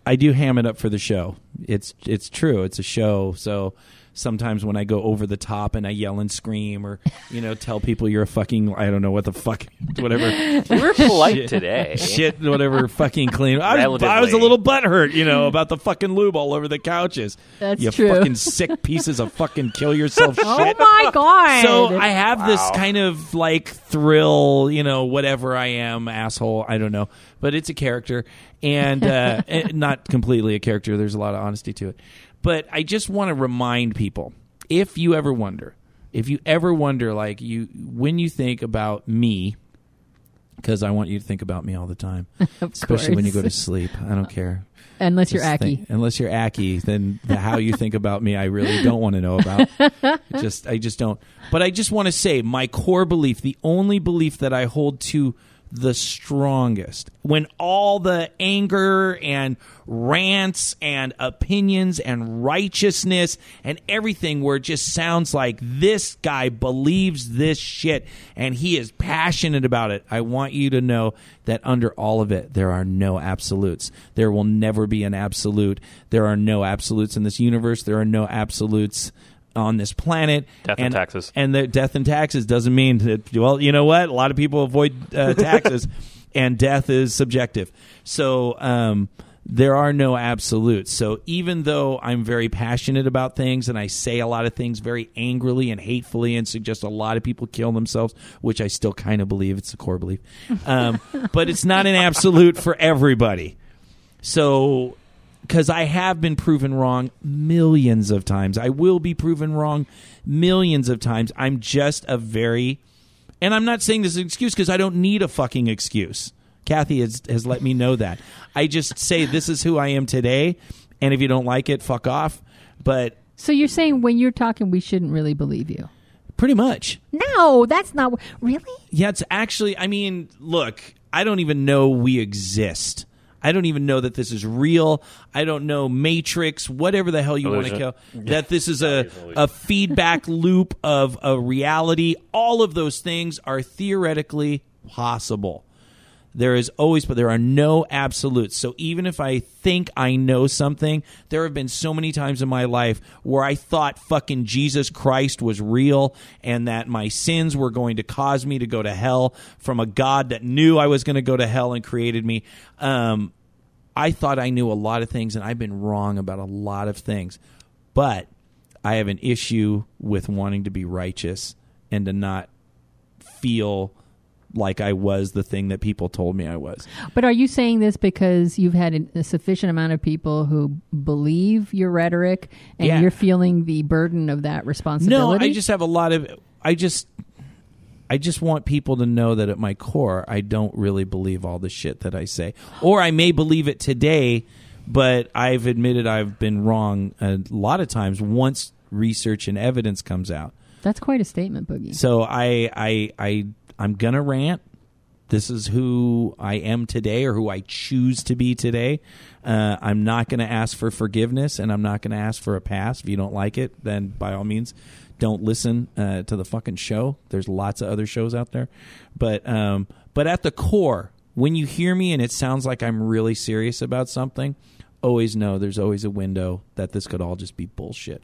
I do ham it up for the show. It's it's true. It's a show, so sometimes when I go over the top and I yell and scream, or you know, tell people you're a fucking I don't know what the fuck, whatever We're polite Shit. today. shit, whatever fucking clean. I was, I was a little butthurt, you know, about the fucking lube all over the couches. That's you true. fucking sick pieces of fucking kill yourself shit. Oh my god! So I have this kind of like thrill, you know, whatever I am, asshole. I don't know, but it's a character, and uh, and not completely a character. There's a lot of honesty to it, but I just want to remind people: if you ever wonder, if you ever wonder, like you when you think about me, because I want you to think about me all the time, especially when you go to sleep. I don't care. unless you're Just Aki. think- unless you're Aki, then the how you think about me, I really don't want to know about. just, I just don't. But I just want to say, my core belief, the only belief that I hold to the strongest, when all the anger and rants and opinions and righteousness and everything, where it just sounds like this guy believes this shit and he is passionate about it. I want you to know that under all of it, there are no absolutes. There will never be an absolute. There are no absolutes in this universe. There are no absolutes on this planet. Death and taxes. And the death and taxes doesn't mean that, well, you know what? A lot of people avoid uh, taxes, and death is subjective. So, um, there are no absolutes. So even though I'm very passionate about things and I say a lot of things very angrily and hatefully and suggest a lot of people kill themselves, which I still kind of believe it's a core belief, um, but it's not an absolute for everybody. So, because I have been proven wrong millions of times, I will be proven wrong millions of times. I'm just a very, and I'm not saying this is an excuse because I don't need a fucking excuse. Kathy has, has let me know that. I just say this is who I am today, and if you don't like it, fuck off. But So you're saying when you're talking, we shouldn't really believe you? pretty much, No, that's not really. Yeah, it's actually. I mean, look, I don't even know we exist. I don't even know that this is real. I don't know Matrix, whatever the hell you want to kill. That this is a a feedback loop of a reality. All of those things are theoretically possible. There is always, but there are no absolutes. So even if I think I know something, there have been so many times in my life where I thought fucking Jesus Christ was real and that my sins were going to cause me to go to hell from a God that knew I was going to go to hell and created me. Um, I thought I knew a lot of things and I've been wrong about a lot of things. But I have an issue with wanting to be righteous and to not feel like I was the thing that people told me I was. But are you saying this because you've had a, sufficient amount of people who believe your rhetoric, and Yeah. you're feeling the burden of that responsibility? No. I just have a lot of I just I just want people to know that at my core I don't really believe all the shit that I say. Or I may believe it today, but I've admitted I've been wrong a lot of times once research and evidence comes out. That's quite a statement, Boogie. So I I I I'm gonna rant. This is who I am today, or who I choose to be today. Uh, I'm not going to ask for forgiveness, and I'm not going to ask for a pass. If you don't like it, then by all means, don't listen uh, to the fucking show. There's lots of other shows out there, but um, but at the core, when you hear me and it sounds like I'm really serious about something, always know there's always a window that this could all just be bullshit.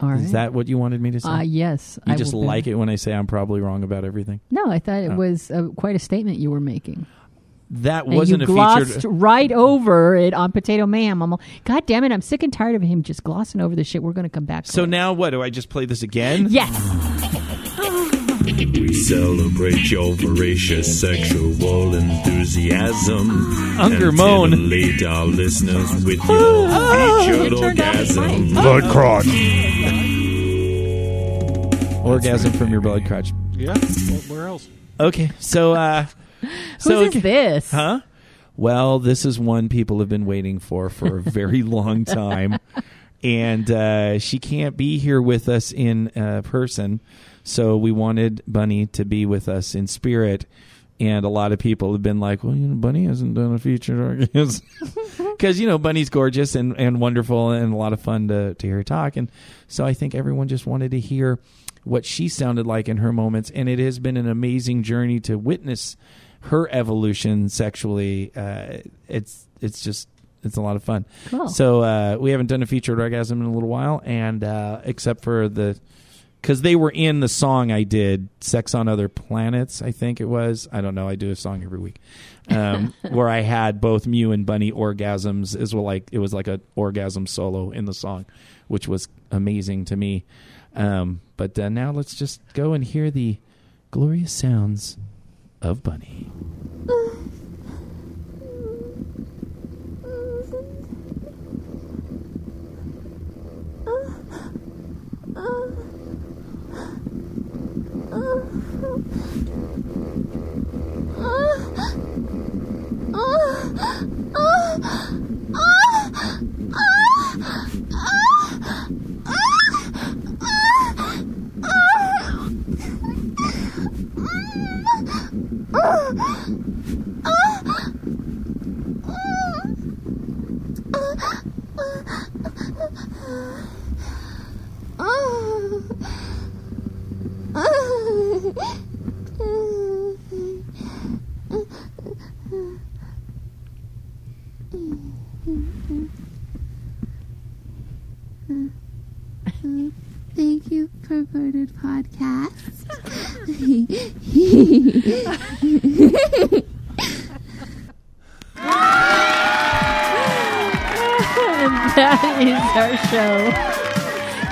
All right. Is that what you wanted me to say? Uh, yes. You I just like it when I say I'm probably wrong about everything. No, I thought it Oh. was uh, quite a statement you were making. That And wasn't you a glossed featured. right over it on Potato Mayhem. I'm all, God damn it! I'm sick and tired of him just glossing over the shit. We're going to come back. to So it." now what? Do I just play this again? yes, We celebrate your voracious sexual enthusiasm. Unger and moan. titillate our listeners with your featured orgasm. Blood crotch. Orgasm from your blood crotch. Yeah. Well, where else? Okay, so uh, so who's this? huh? Well, this is one people have been waiting for for a very long time, and uh, she can't be here with us in uh, person, so we wanted Bunny to be with us in spirit. And a lot of people have been like, "Well, you know, Bunny hasn't done a featured orgasm because you know Bunny's gorgeous and, and wonderful and a lot of fun to to hear her talk." And so I think everyone just wanted to hear what she sounded like in her moments, and it has been an amazing journey to witness her evolution sexually. Uh, it's it's just it's a lot of fun. Cool. So uh, we haven't done a featured orgasm in a little while, and uh, except for the because they were in the song I did, "Sex on Other Planets." I think it was. I don't know. I do a song every week um, where I had both Mew and Bunny orgasms. As well, like it was like a orgasm solo in the song, which was amazing to me. Um, but uh, now let's just go and hear the glorious sounds of Bunny. Ah. Ah. Ah. Thank you, Perverted Podcast. And that is our show.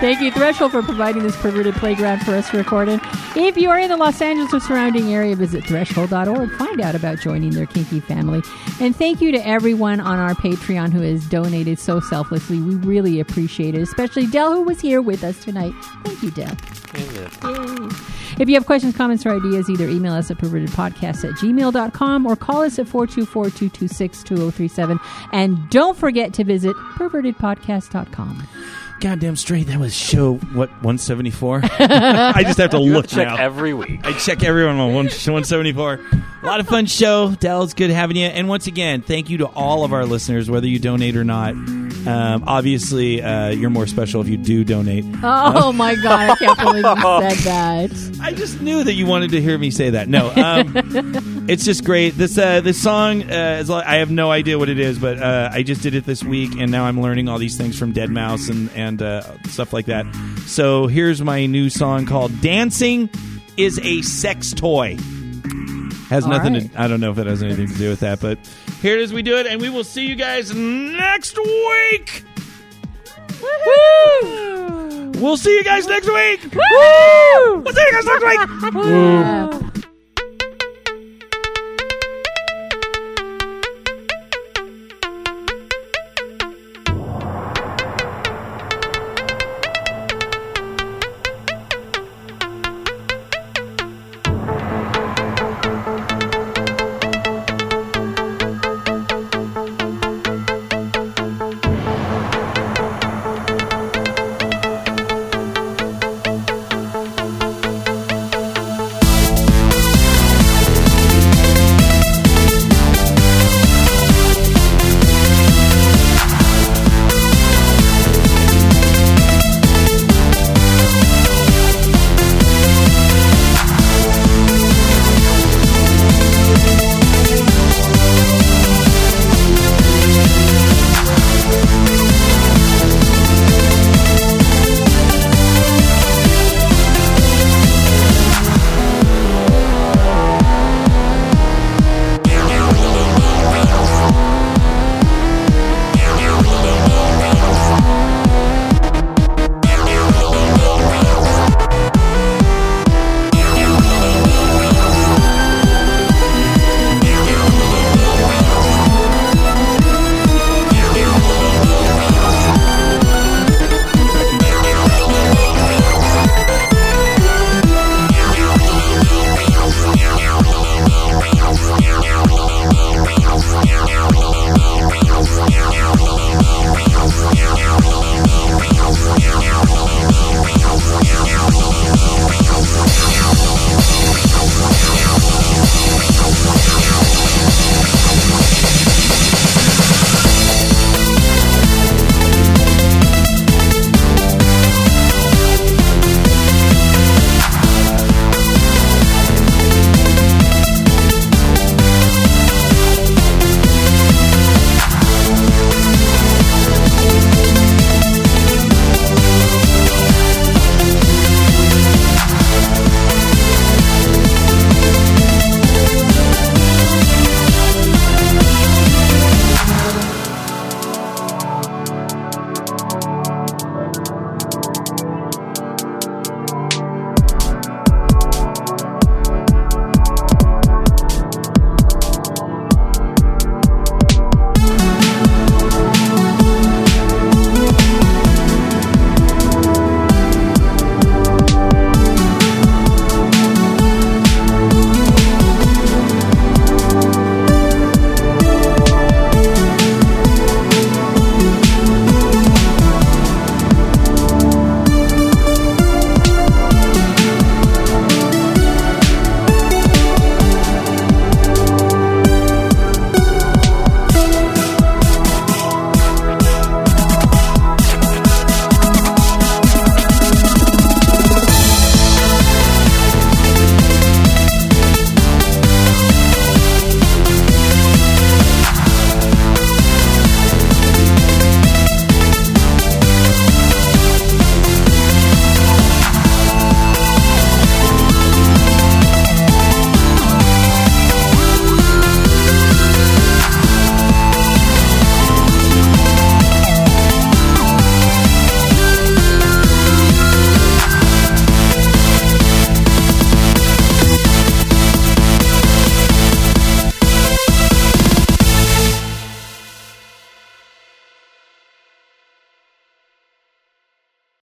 Thank you, Threshold, for providing this perverted playground for us to record in. If you are in the Los Angeles or surrounding area, visit threshold.org. Find out about joining their kinky family. And thank you to everyone on our Patreon who has donated so selflessly. We really appreciate it, especially Dell, who was here with us tonight. Thank you, Dell. If you have questions, comments, or ideas, either email us at pervertedpodcast at gmail.com or call us at 424 226 2037. And don't forget to visit pervertedpodcast.com. Goddamn straight, that was show what one seventy four. I just have to look Check now. every week. I check everyone on one one seventy four. A lot of fun show. Dell, it's good having you. And once again, thank you to all of our listeners, whether you donate or not. Um, obviously, uh, you're more special if you do donate. Oh my God, I can't believe you said that. I just knew that you wanted to hear me say that. No, um, it's just great. This uh, this song, uh, is like, I have no idea what it is, but uh, I just did it this week, and now I'm learning all these things from Deadmau5 and and uh, stuff like that. So here's my new song called "Dancing Is a Sex Toy." Has All nothing right. to. I don't know if it has anything to do with that, but here it is. We do it, and we will see you guys next week. Woo! We'll see you guys next week. Woo! We'll see you guys next week. Woo!